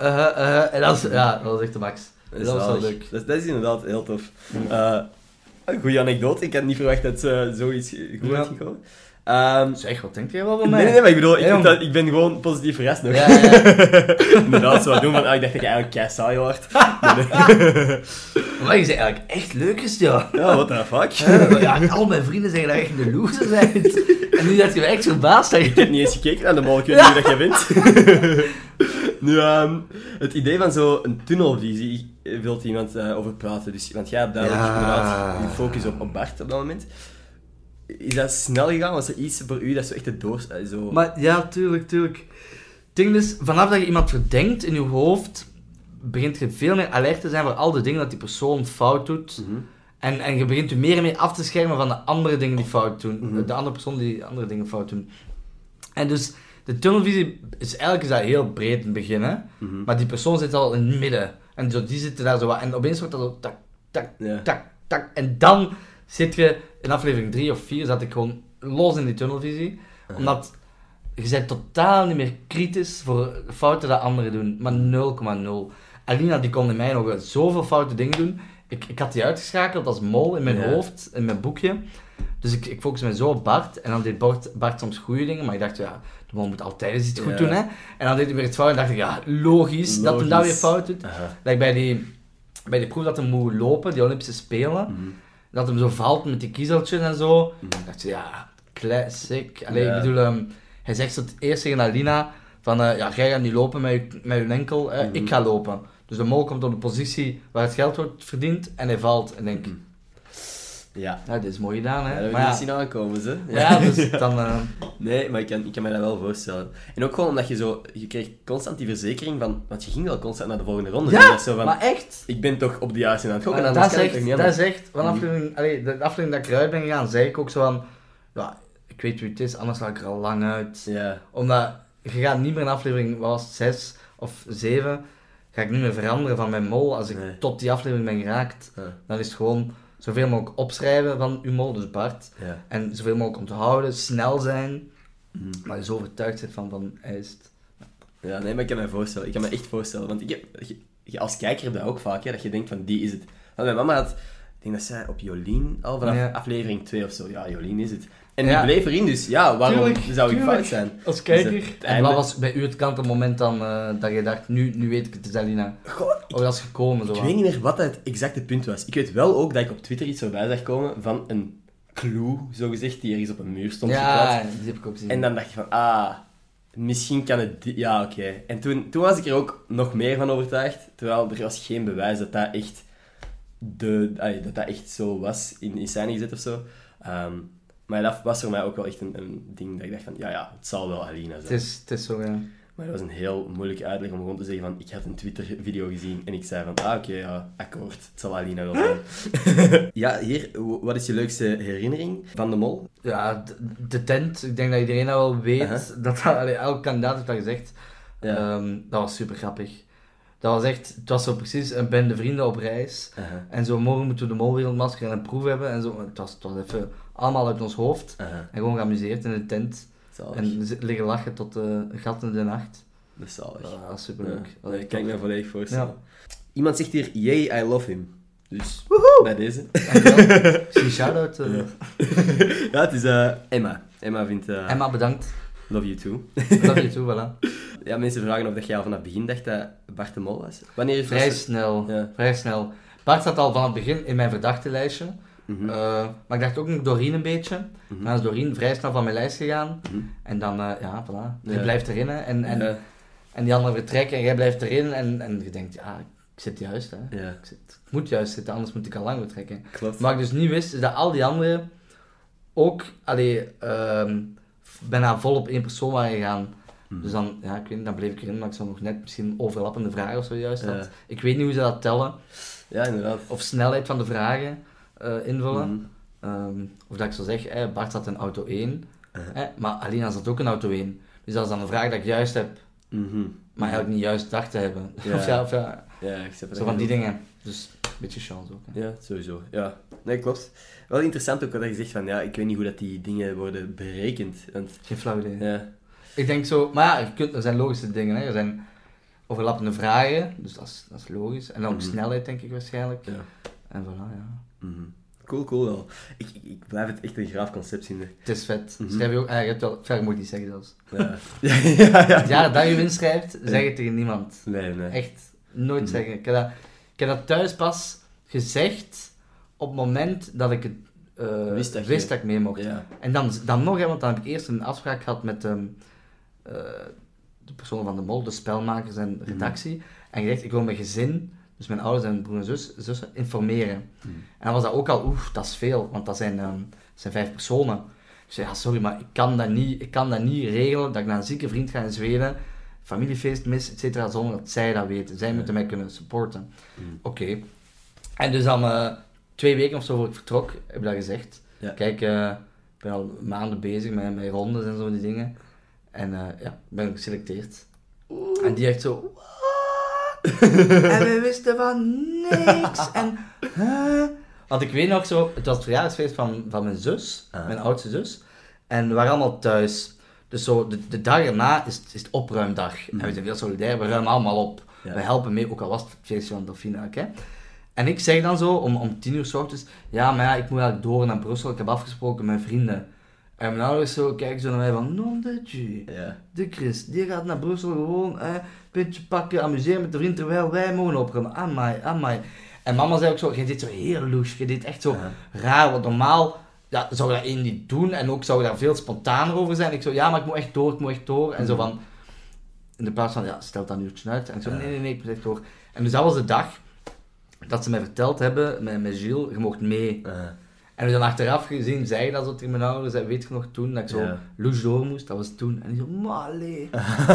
Speaker 2: uh, uh, en dat is, ja, dat was echt de max.
Speaker 1: Dat is
Speaker 2: Dat wel leuk.
Speaker 1: Dat, dat is inderdaad heel tof. Een goede anekdote. Ik had niet verwacht dat zoiets goed
Speaker 2: Ja.
Speaker 1: had gekomen. Ehm,
Speaker 2: Zeg, wat denk jij wel van mij?
Speaker 1: nee, nee, nee, maar ik bedoel, ik, dat, ik ben gewoon positief verrast nog.
Speaker 2: Ja, ja.
Speaker 1: inderdaad, zo wat doen van, ah, ik dacht dat je eigenlijk kei saai wordt.
Speaker 2: Maar je zei eigenlijk echt leuk is, ja.
Speaker 1: Ja, what the fuck?
Speaker 2: Ja, al mijn vrienden zeggen dat je echt een loser bent. En nu dat je echt verbaasd dat
Speaker 1: Ik
Speaker 2: je...
Speaker 1: heb niet eens gekeken naar de mol, ik weet niet hoe dat jij bent. nu, ehm, het idee van zo'n tunnelvisie, eh, wilt iemand eh, over praten. Dus, want jij hebt duidelijk
Speaker 2: Ja.
Speaker 1: inderdaad je focus op, op Bart op dat moment. Is dat snel gegaan? Was er iets voor u dat zo echt het door... eh, Zo...
Speaker 2: Maar ja, tuurlijk, tuurlijk. Het ding is, vanaf dat je iemand verdenkt in je hoofd, begint je veel meer alert te zijn voor al de dingen dat die persoon fout doet.
Speaker 1: Mhm.
Speaker 2: En, en je begint je meer en meer af te schermen van de andere dingen die fout doen.
Speaker 1: Mhm.
Speaker 2: De andere persoon die andere dingen fout doen. En dus, de tunnelvisie is eigenlijk is dat heel breed in het begin, hè.
Speaker 1: Mhm.
Speaker 2: Maar die persoon zit al in het midden. En zo, die zitten daar zo wat. En opeens wordt dat zo tak, tak, tak, tak. En dan zit je, in aflevering 3 of 4 zat ik gewoon los in die tunnelvisie. Omdat je bent totaal niet meer kritisch voor fouten dat anderen doen. Maar 0,0. Alina die kon in mij nog zoveel foute dingen doen. Ik, ik had die uitgeschakeld als mol in mijn
Speaker 1: Ja.
Speaker 2: hoofd, in mijn boekje. Dus ik, ik focus me zo op Bart. En dan deed Bart, Bart soms goede dingen. Maar ik dacht, ja, de man moet altijd eens iets goed doen, hè. En dan deed hij weer het fout. En dacht ik, ja, logisch, dat hij dat weer fout doet. Like bij die, bij die proef dat hij moet lopen, die Olympische Spelen.
Speaker 1: Mhm.
Speaker 2: Dat hem zo valt met die kiezeltjes en zo. Ik dacht, ja, classic. Allee,
Speaker 1: Ja.
Speaker 2: ik bedoel, ehm, hij zegt zo het eerst tegen Alina van, eh, ja, jij gaat niet lopen met je, met je enkel, eh,
Speaker 1: Mhm.
Speaker 2: ik ga lopen. Dus de mol komt op de positie waar het geld wordt verdiend en hij valt. En denk,
Speaker 1: Mhm. Ja.
Speaker 2: ja, dit is mooi gedaan,
Speaker 1: Ja,
Speaker 2: hè.
Speaker 1: dat heb ik
Speaker 2: maar
Speaker 1: niet
Speaker 2: ja,
Speaker 1: zien aankomen, ze.
Speaker 2: ja, dus dan... eh,
Speaker 1: Nee, maar ik kan, ik kan me dat wel voorstellen. En ook gewoon omdat je zo... Je kreeg constant die verzekering van... Want je ging wel constant naar de volgende ronde. Dus
Speaker 2: ja,
Speaker 1: dat is zo van,
Speaker 2: maar echt.
Speaker 1: Ik ben toch op de juiste aan het gokken, anders
Speaker 2: dat
Speaker 1: kan ik
Speaker 2: echt,
Speaker 1: niet
Speaker 2: dat is echt, van
Speaker 1: Mhm.
Speaker 2: allee, de aflevering dat ik eruit ben gegaan, zei ik ook zo van, ja, ik weet wie het is, anders ga ik er al lang uit.
Speaker 1: Ja.
Speaker 2: Omdat, je gaat niet meer in aflevering, was het, 6 of 7, ga ik niet meer veranderen van mijn mol. Als ik
Speaker 1: Nee.
Speaker 2: tot die aflevering ben geraakt,
Speaker 1: Ja.
Speaker 2: dan is het gewoon zoveel mogelijk opschrijven van uw mol, dus Bart.
Speaker 1: Ja.
Speaker 2: En zoveel mogelijk onthouden, snel zijn,
Speaker 1: Mhm.
Speaker 2: maar je zo overtuigd zit van, van hij is het.
Speaker 1: Ja, nee, maar ik kan me voorstellen. Ik kan me echt voorstellen. Want ik heb, je- je- als kijker heb je dat ook vaak, hè, dat je denkt van, die is het. Want mijn mama had, ik denk dat zij op Jolien, al vanaf
Speaker 2: Ja.
Speaker 1: aflevering 2 of zo, ja, Jolien is het. En
Speaker 2: Ja.
Speaker 1: die bleef erin, dus ja, waarom
Speaker 2: Tuurlijk,
Speaker 1: zou ik
Speaker 2: tuurlijk.
Speaker 1: fout zijn?
Speaker 2: Als
Speaker 1: kijker.
Speaker 2: kijker. en wat was bij u het kantelmoment dan, eh, dat je dacht, nu, nu weet ik het is Alina?
Speaker 1: Goh, ik,
Speaker 2: Of dat is gekomen, zo
Speaker 1: ik
Speaker 2: wat?
Speaker 1: weet niet meer wat het exacte punt was. Ik weet wel ook dat ik op Twitter iets voorbij zag komen van een clue, zogezegd, die ergens op een muur stond geplaatst.
Speaker 2: Ja, die heb ik ook gezien.
Speaker 1: En dan dacht je van, ah, misschien kan het... Ja, oké. En toen, toen was ik er ook nog meer van overtuigd, terwijl er was geen bewijs dat dat echt, de, allee, dat, dat echt zo was in, in scène gezet of zo. Ehm, maar dat was voor mij ook wel echt een, een ding dat ik dacht van, ja, ja, het zal wel Alina
Speaker 2: Het
Speaker 1: zijn.
Speaker 2: is, het is zo, ja.
Speaker 1: Maar dat was een heel moeilijke uitleg om gewoon te zeggen van, ik had een Twitter-video gezien en ik zei van, ah, oké, ja, akkoord, het zal Alina wel zijn. ja, hier, wat is je leukste herinnering van de mol?
Speaker 2: Ja, de, de tent. Ik denk dat iedereen dat wel weet. Dat, dat allee, elke kandidaat heeft dat gezegd.
Speaker 1: Ja.
Speaker 2: Ehm, dat was super grappig. Dat was echt... Het was zo precies een bende vrienden op reis. En zo, morgen moeten we de molwereldmasker en een proef hebben. En zo. Het was, het was even allemaal uit ons hoofd. En gewoon geamuseerd in de tent.
Speaker 1: zalig.
Speaker 2: En liggen lachen tot de gat in de nacht.
Speaker 1: Dat is zalig.
Speaker 2: Dat was super leuk.
Speaker 1: Ja, dat kan ik me volledig voorstellen.
Speaker 2: Ja.
Speaker 1: Iemand zegt hier, yay, I love him. Dus, bij deze.
Speaker 2: Misschien shout-out. eh.
Speaker 1: Ja. ja, het is eh, Emma. Emma vindt, eh,
Speaker 2: Emma, bedankt.
Speaker 1: love you too.
Speaker 2: Love you too, voilà.
Speaker 1: Ja, mensen vragen of dat jij al vanaf het begin dacht dat Bart de Mol was. Wanneer is
Speaker 2: Vrij
Speaker 1: dat?
Speaker 2: snel. Vrij snel. Bart zat al van het begin in mijn verdachte lijstje.
Speaker 1: Mhm,
Speaker 2: Eh, maar ik dacht ook nog Doreen een beetje.
Speaker 1: mhm,
Speaker 2: Maar is Doreen vrij snel van mijn lijst gegaan.
Speaker 1: mhm.
Speaker 2: En dan, eh, ja, voilà. Je
Speaker 1: Ja.
Speaker 2: blijft erin, hè. En, en,
Speaker 1: Ja,
Speaker 2: en die anderen vertrekken en jij blijft erin. En, en je denkt, ja, ik zit juist, hè.
Speaker 1: ja,
Speaker 2: Ik, zit, ik moet juist zitten, anders moet ik al lang vertrekken.
Speaker 1: klopt.
Speaker 2: Wat ik dus niet wist, is dat al die anderen ook, allee, ehm, bijna vol op één persoon waren gegaan. Dus dan, ja, ik weet niet, dan bleef ik erin, maar ik zou nog net misschien overlappende vragen of zo juist.
Speaker 1: Ja.
Speaker 2: Ik weet niet hoe ze dat tellen.
Speaker 1: Ja, inderdaad.
Speaker 2: Of snelheid van de vragen eh, invullen.
Speaker 1: Mhm.
Speaker 2: Ehm, of dat ik zeggen, hè, Bart had een auto 1,
Speaker 1: Uh-huh.
Speaker 2: hè, maar Alina zat ook een auto 1. Dus dat is dan een vraag dat ik juist heb,
Speaker 1: Mhm.
Speaker 2: maar eigenlijk niet juist dacht te hebben.
Speaker 1: Ja.
Speaker 2: of ja, of ja,
Speaker 1: Ja, ik snap
Speaker 2: zo van die dingen. Dus een beetje chance ook. Hè.
Speaker 1: Ja, sowieso. Ja, nee, klopt. Wel interessant ook wat je zegt van, ja, ik weet niet hoe dat die dingen worden berekend. Want,
Speaker 2: Geen flauw idee.
Speaker 1: ja,
Speaker 2: Ik denk zo, maar ja, je kunt, er zijn logische dingen. Hè. Er zijn overlappende vragen, dus dat is, dat is logisch. En dan ook
Speaker 1: Mhm.
Speaker 2: snelheid, denk ik waarschijnlijk.
Speaker 1: ja.
Speaker 2: En voilà, ja.
Speaker 1: Mhm. Cool, cool wel. Ik, ik, ik blijf het echt een graaf concept vinden.
Speaker 2: Het is vet.
Speaker 1: Mhm.
Speaker 2: Schrijf je ook, ah, je hebt wel, ver moet ik niet zeggen zelfs.
Speaker 1: Ja, ja, ja.
Speaker 2: dat je inschrijft, zeg het tegen niemand.
Speaker 1: Nee, nee.
Speaker 2: Echt nooit
Speaker 1: Mhm.
Speaker 2: zeggen. Ik heb, dat, ik heb dat thuis pas gezegd op het moment dat ik het eh,
Speaker 1: Wist dat je-
Speaker 2: wist dat ik mee mocht.
Speaker 1: Ja.
Speaker 2: En dan, dan nog, hè, want dan heb ik eerst een afspraak gehad met ehm, eh, de personen van de mol, de spelmakers en redactie. En gezegd, ik wil mijn gezin, dus mijn ouders en broer en zus, zussen, informeren.
Speaker 1: Mhm.
Speaker 2: En dan was dat ook al, oef, dat is veel, want dat zijn, ehm, dat zijn vijf personen. Ik zei, ja, sorry, maar ik kan dat niet, ik kan dat niet regelen, dat ik naar een zieke vriend ga in Zweden, familiefeest mis, et cetera, zonder dat zij dat weten. Zij
Speaker 1: Ja.
Speaker 2: moeten mij kunnen supporten.
Speaker 1: Mhm.
Speaker 2: Oké. En dus dan eh, twee weken of zo voor ik vertrok, heb ik dat gezegd.
Speaker 1: Ja.
Speaker 2: Kijk, eh, ik ben al maanden bezig met, met rondes en zo die dingen. En eh, ja, ik ben geselecteerd. En die echt zo... En we wisten van niks. En... huh? Want ik weet nog zo, het was het verjaardagsfeest van, van mijn zus,
Speaker 1: Ah.
Speaker 2: mijn oudste zus. En we waren allemaal thuis. Dus zo, de, de dag erna is, is het opruimdag. En we zijn heel solidair, we ruimen allemaal op.
Speaker 1: Ja.
Speaker 2: We helpen mee, ook al was het feestje van ook, hè. En ik zeg dan zo, om, om tien uur s ochtends, ja, maar ja, ik moet eigenlijk door naar Brussel, ik heb afgesproken met vrienden. En mijn ouders zo kijken zo naar mij van, Dieu.
Speaker 1: Ja.
Speaker 2: De Chris, die gaat naar Brussel gewoon eh, een beetje pakken, amuseren met de vriend, terwijl wij mogen opkomen. Amai, amai. En mama zei ook zo, je deed zo heel louche, je deed echt zo
Speaker 1: Ja.
Speaker 2: raar, want normaal ja, zou je dat één niet doen en ook zou je daar veel spontaner over zijn. Ik zo, ja, maar ik moet echt door, ik moet echt door. En zo
Speaker 1: Mhm.
Speaker 2: van, in de plaats van, ja, stel dat een uurtje uit. En ik zo, nee, nee, nee, ik moet echt door. En dus dat was de dag dat ze mij verteld hebben, met, met Gilles, je mocht mee. En dan achteraf gezien, zei dat zo tegen mijn ouders, en weet je nog toen, dat ik zo
Speaker 1: Ja.
Speaker 2: door moest, dat was toen. En die zo, malee.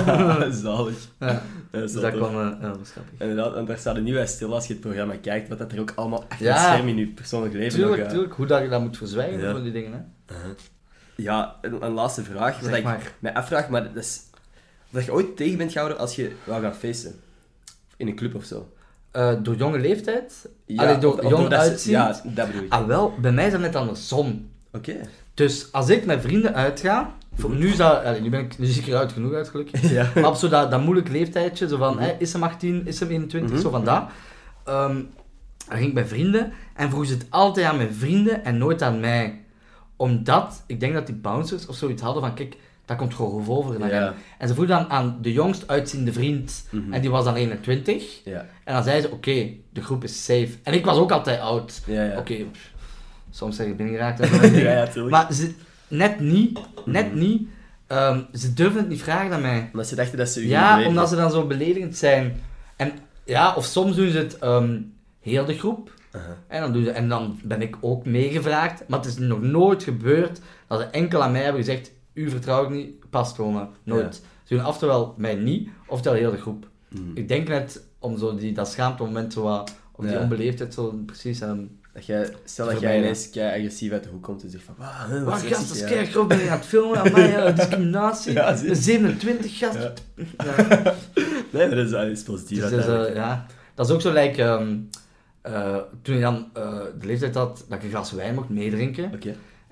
Speaker 1: zalig.
Speaker 2: Ja.
Speaker 1: Dat
Speaker 2: Dus dat kwam, eh, ja, dat was grappig.
Speaker 1: Inderdaad, en daar staat er niet bij stil als je het programma kijkt, wat dat er ook allemaal achter
Speaker 2: Ja.
Speaker 1: het scherm in je persoonlijk leven nog...
Speaker 2: Tuurlijk,
Speaker 1: eh,
Speaker 2: tuurlijk, hoe dat je dat moet verzwijgen
Speaker 1: Ja.
Speaker 2: van die dingen, hè.
Speaker 1: uh-huh. Ja, een, een laatste vraag. Wat ik mij afvraag, maar dat is... Dat je ooit tegen bent gehouden als je wou gaan feesten. In een club of zo.
Speaker 2: Eh, door jonge leeftijd? Allee, door
Speaker 1: of-
Speaker 2: jong uitzien?
Speaker 1: Ja, dat bedoel ik.
Speaker 2: Ah wel, bij mij is dat net andersom.
Speaker 1: Oké.
Speaker 2: Dus als ik met vrienden uitga, voor nu, is dat, allee, nu ben ik nu zie ik eruit genoeg uit gelukkig,
Speaker 1: Ja.
Speaker 2: maar op zo dat, dat moeilijk leeftijdje, zo van,
Speaker 1: Mhm.
Speaker 2: hè, is hem 18, is hem 21,
Speaker 1: Mhm.
Speaker 2: zo van dat. Ehm, dan ging ik bij vrienden en vroeg ze het altijd aan mijn vrienden en nooit aan mij. Omdat, ik denk dat die bouncers of zoiets hadden van, kijk, dat komt gewoon goed over naar
Speaker 1: Ja.
Speaker 2: En ze vroeg dan aan de jongst uitziende vriend,
Speaker 1: Mhm.
Speaker 2: en die was dan 21.
Speaker 1: Ja.
Speaker 2: En dan zei ze, oké, de groep is safe. En ik was ook altijd oud.
Speaker 1: Ja.
Speaker 2: Oké, soms zeg ik binnengeraakt. Maar ze, net niet, net
Speaker 1: Mhm.
Speaker 2: niet. Ehm, ze durven het niet vragen aan mij.
Speaker 1: Omdat ze dachten dat ze u
Speaker 2: Ja, omdat ze dan zo beledigend zijn. En ja, of soms doen ze het ehm, heel de groep. En dan, doen ze, en dan ben ik ook meegevraagd. Maar het is nog nooit gebeurd dat ze enkel aan mij hebben gezegd: U vertrouw ik niet, pas komen. Nooit. Ze doen oftewel mij niet, oftewel heel de groep.
Speaker 1: Mhm.
Speaker 2: Ik denk net om zo die, dat schaamte moment, zo wat, of die onbeleefdheid, zo precies. En,
Speaker 1: Dat jij, stel dat jij ineens kei agressief uit de hoek komt en zegt van... Wat zeg
Speaker 2: gast, dat is kei groot, ben je aan het filmen aan mij, eh, discriminatie.
Speaker 1: Ja, zie je.
Speaker 2: 27, gast.
Speaker 1: Ja.
Speaker 2: Ja.
Speaker 1: Nee, dat is, is positief
Speaker 2: Dus dat, is, eh,
Speaker 1: uiteindelijk.
Speaker 2: ja. dat is ook zo, like, ehm, eh, toen ik dan eh, de leeftijd had dat ik een glas wijn mocht meedrinken.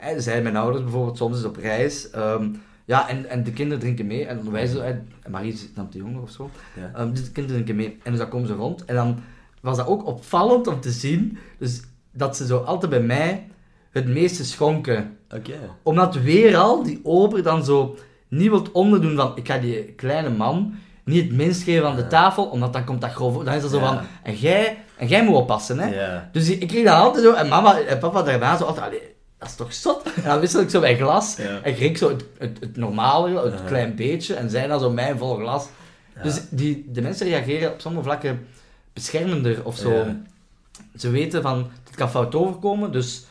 Speaker 2: Hè, zeiden mijn ouders bijvoorbeeld soms eens op reis. ehm, ja, en, en de kinderen drinken mee. En wij zo, en Marie is dan te jonger of zo.
Speaker 1: Ja.
Speaker 2: Ehm, dus de kinderen drinken mee. En dus dan komen ze rond. En dan was dat ook opvallend om te zien. Dus dat ze zo altijd bij mij het meeste schonken.
Speaker 1: Oké.
Speaker 2: Omdat weer al die ober dan zo niet wilt onderdoen van ik ga die kleine man niet het minst geven aan de
Speaker 1: Ja.
Speaker 2: tafel, omdat dan komt dat grof. Dan is dat zo
Speaker 1: Ja.
Speaker 2: van, en jij, en jij moet oppassen, hè. Dus ik, ik kreeg dat altijd zo, en mama en papa daarna zo altijd, allee, dat is toch zot? En dan wissel ik zo mijn glas,
Speaker 1: Ja.
Speaker 2: en kreeg ik zo het, het, het normale, het
Speaker 1: Ja.
Speaker 2: klein beetje, en zij dan zo mijn vol glas.
Speaker 1: Ja.
Speaker 2: Dus die, de mensen reageren op sommige vlakken beschermender of zo.
Speaker 1: Ja.
Speaker 2: Ze weten van, het kan fout overkomen, dus...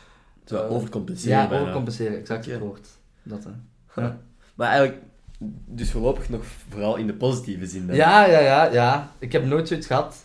Speaker 1: Zo
Speaker 2: eh,
Speaker 1: overcompenseren
Speaker 2: Ja,
Speaker 1: bijna.
Speaker 2: overcompenseren, exact het woord. Dat, hè. Ja.
Speaker 1: Maar eigenlijk, dus voorlopig nog vooral in de positieve zin. dan.
Speaker 2: Ja, ja, ja, ja. Ik heb nooit zoiets gehad.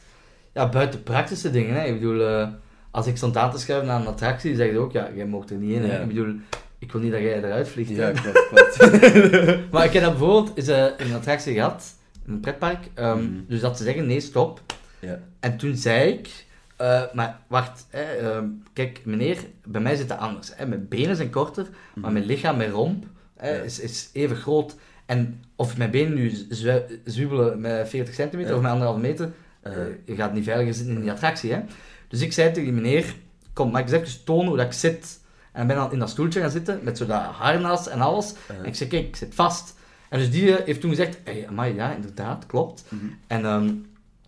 Speaker 2: Ja, buiten praktische dingen. Hè. Ik bedoel, eh, als ik stond aan te schuiven naar een attractie, zeg je ook, ja, jij mocht er niet in. Hè. Ik bedoel, ik wil niet dat jij eruit vliegt.
Speaker 1: Ja, klopt, klopt.
Speaker 2: Maar ik heb dat bijvoorbeeld eens, eh, een attractie gehad, in een pretpark. ehm,
Speaker 1: Mhm.
Speaker 2: Dus dat ze zeggen, nee, stop.
Speaker 1: ja.
Speaker 2: En toen zei ik, eh, maar wacht, hè, ehm, kijk meneer, bij mij zit het anders. Hè. Mijn benen zijn korter, maar mijn lichaam, mijn romp, hè,
Speaker 1: Ja.
Speaker 2: is, is even groot. En of mijn benen nu zwi- zwiebelen met 40 centimeter
Speaker 1: Ja.
Speaker 2: of met anderhalve meter, eh, je gaat niet veiliger zitten in die attractie. Hè. Dus ik zei tegen die meneer, kom, mag ik eens even tonen hoe dat ik zit? En ben dan in dat stoeltje gaan zitten, met zo dat harnas en alles.
Speaker 1: uh,
Speaker 2: En ik zei, kijk, ik zit vast. En dus die eh, heeft toen gezegd, hey, amai, ja, inderdaad, klopt.
Speaker 1: mhm.
Speaker 2: En ehm,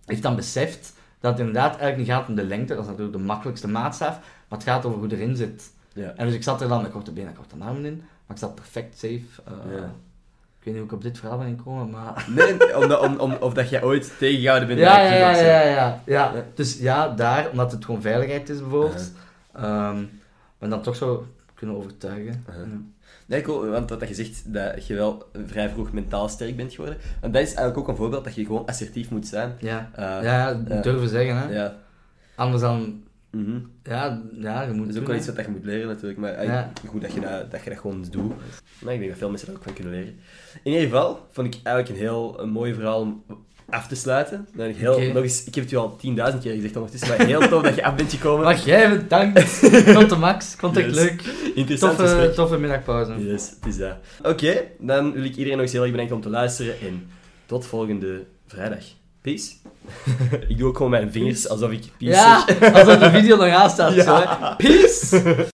Speaker 2: heeft dan beseft dat het inderdaad eigenlijk niet gaat om de lengte, dat is natuurlijk de makkelijkste maatstaf, maar het gaat over hoe erin zit.
Speaker 1: Ja.
Speaker 2: En dus ik zat er dan met korte benen en korte armen in, maar ik zat perfect safe. Eh,
Speaker 1: Ja.
Speaker 2: Ik weet niet hoe ik op dit verhaal ben gekomen, maar...
Speaker 1: Nee, omdat, om, om, of dat jij ooit tegengehouden bent
Speaker 2: Ja, ja, ja, ja, ja, ja. Dus ja, daar, omdat het gewoon veiligheid is bijvoorbeeld, ehm maar dan toch zo kunnen overtuigen.
Speaker 1: Uh-huh.
Speaker 2: Ja.
Speaker 1: Nee, cool, want wat je zegt, dat je wel vrij vroeg mentaal sterk bent geworden. En dat is eigenlijk ook een voorbeeld dat je gewoon assertief moet zijn.
Speaker 2: Ja,
Speaker 1: Eh,
Speaker 2: ja,
Speaker 1: ja.
Speaker 2: durven zeggen, hè.
Speaker 1: ja.
Speaker 2: Anders dan,
Speaker 1: Mhm.
Speaker 2: ja, ja, je moet
Speaker 1: Dat is ook wel iets wat je moet leren natuurlijk, maar
Speaker 2: Ja.
Speaker 1: goed dat je dat, dat je dat gewoon doet. Maar ik denk dat veel mensen daar ook van kunnen leren. In ieder geval vond ik eigenlijk een heel een mooi verhaal om af te sluiten. Dan ik, heel, nog eens, ik heb het u al 10.000 keer gezegd ondertussen, maar heel tof dat je af bent gekomen.
Speaker 2: Maar jij bedankt. Tot de max. Vond ik
Speaker 1: Yes.
Speaker 2: leuk.
Speaker 1: Interessant
Speaker 2: Toffe,
Speaker 1: gesprek.
Speaker 2: toffe middagpauze.
Speaker 1: Yes, het is dat. Oké, dan wil ik iedereen nog eens heel erg bedanken om te luisteren en tot volgende vrijdag. Peace. ik doe ook gewoon mijn vingers alsof ik peace
Speaker 2: Ja,
Speaker 1: zeg.
Speaker 2: alsof de video nog aan staat.
Speaker 1: Ja.
Speaker 2: Zo, hè. Peace!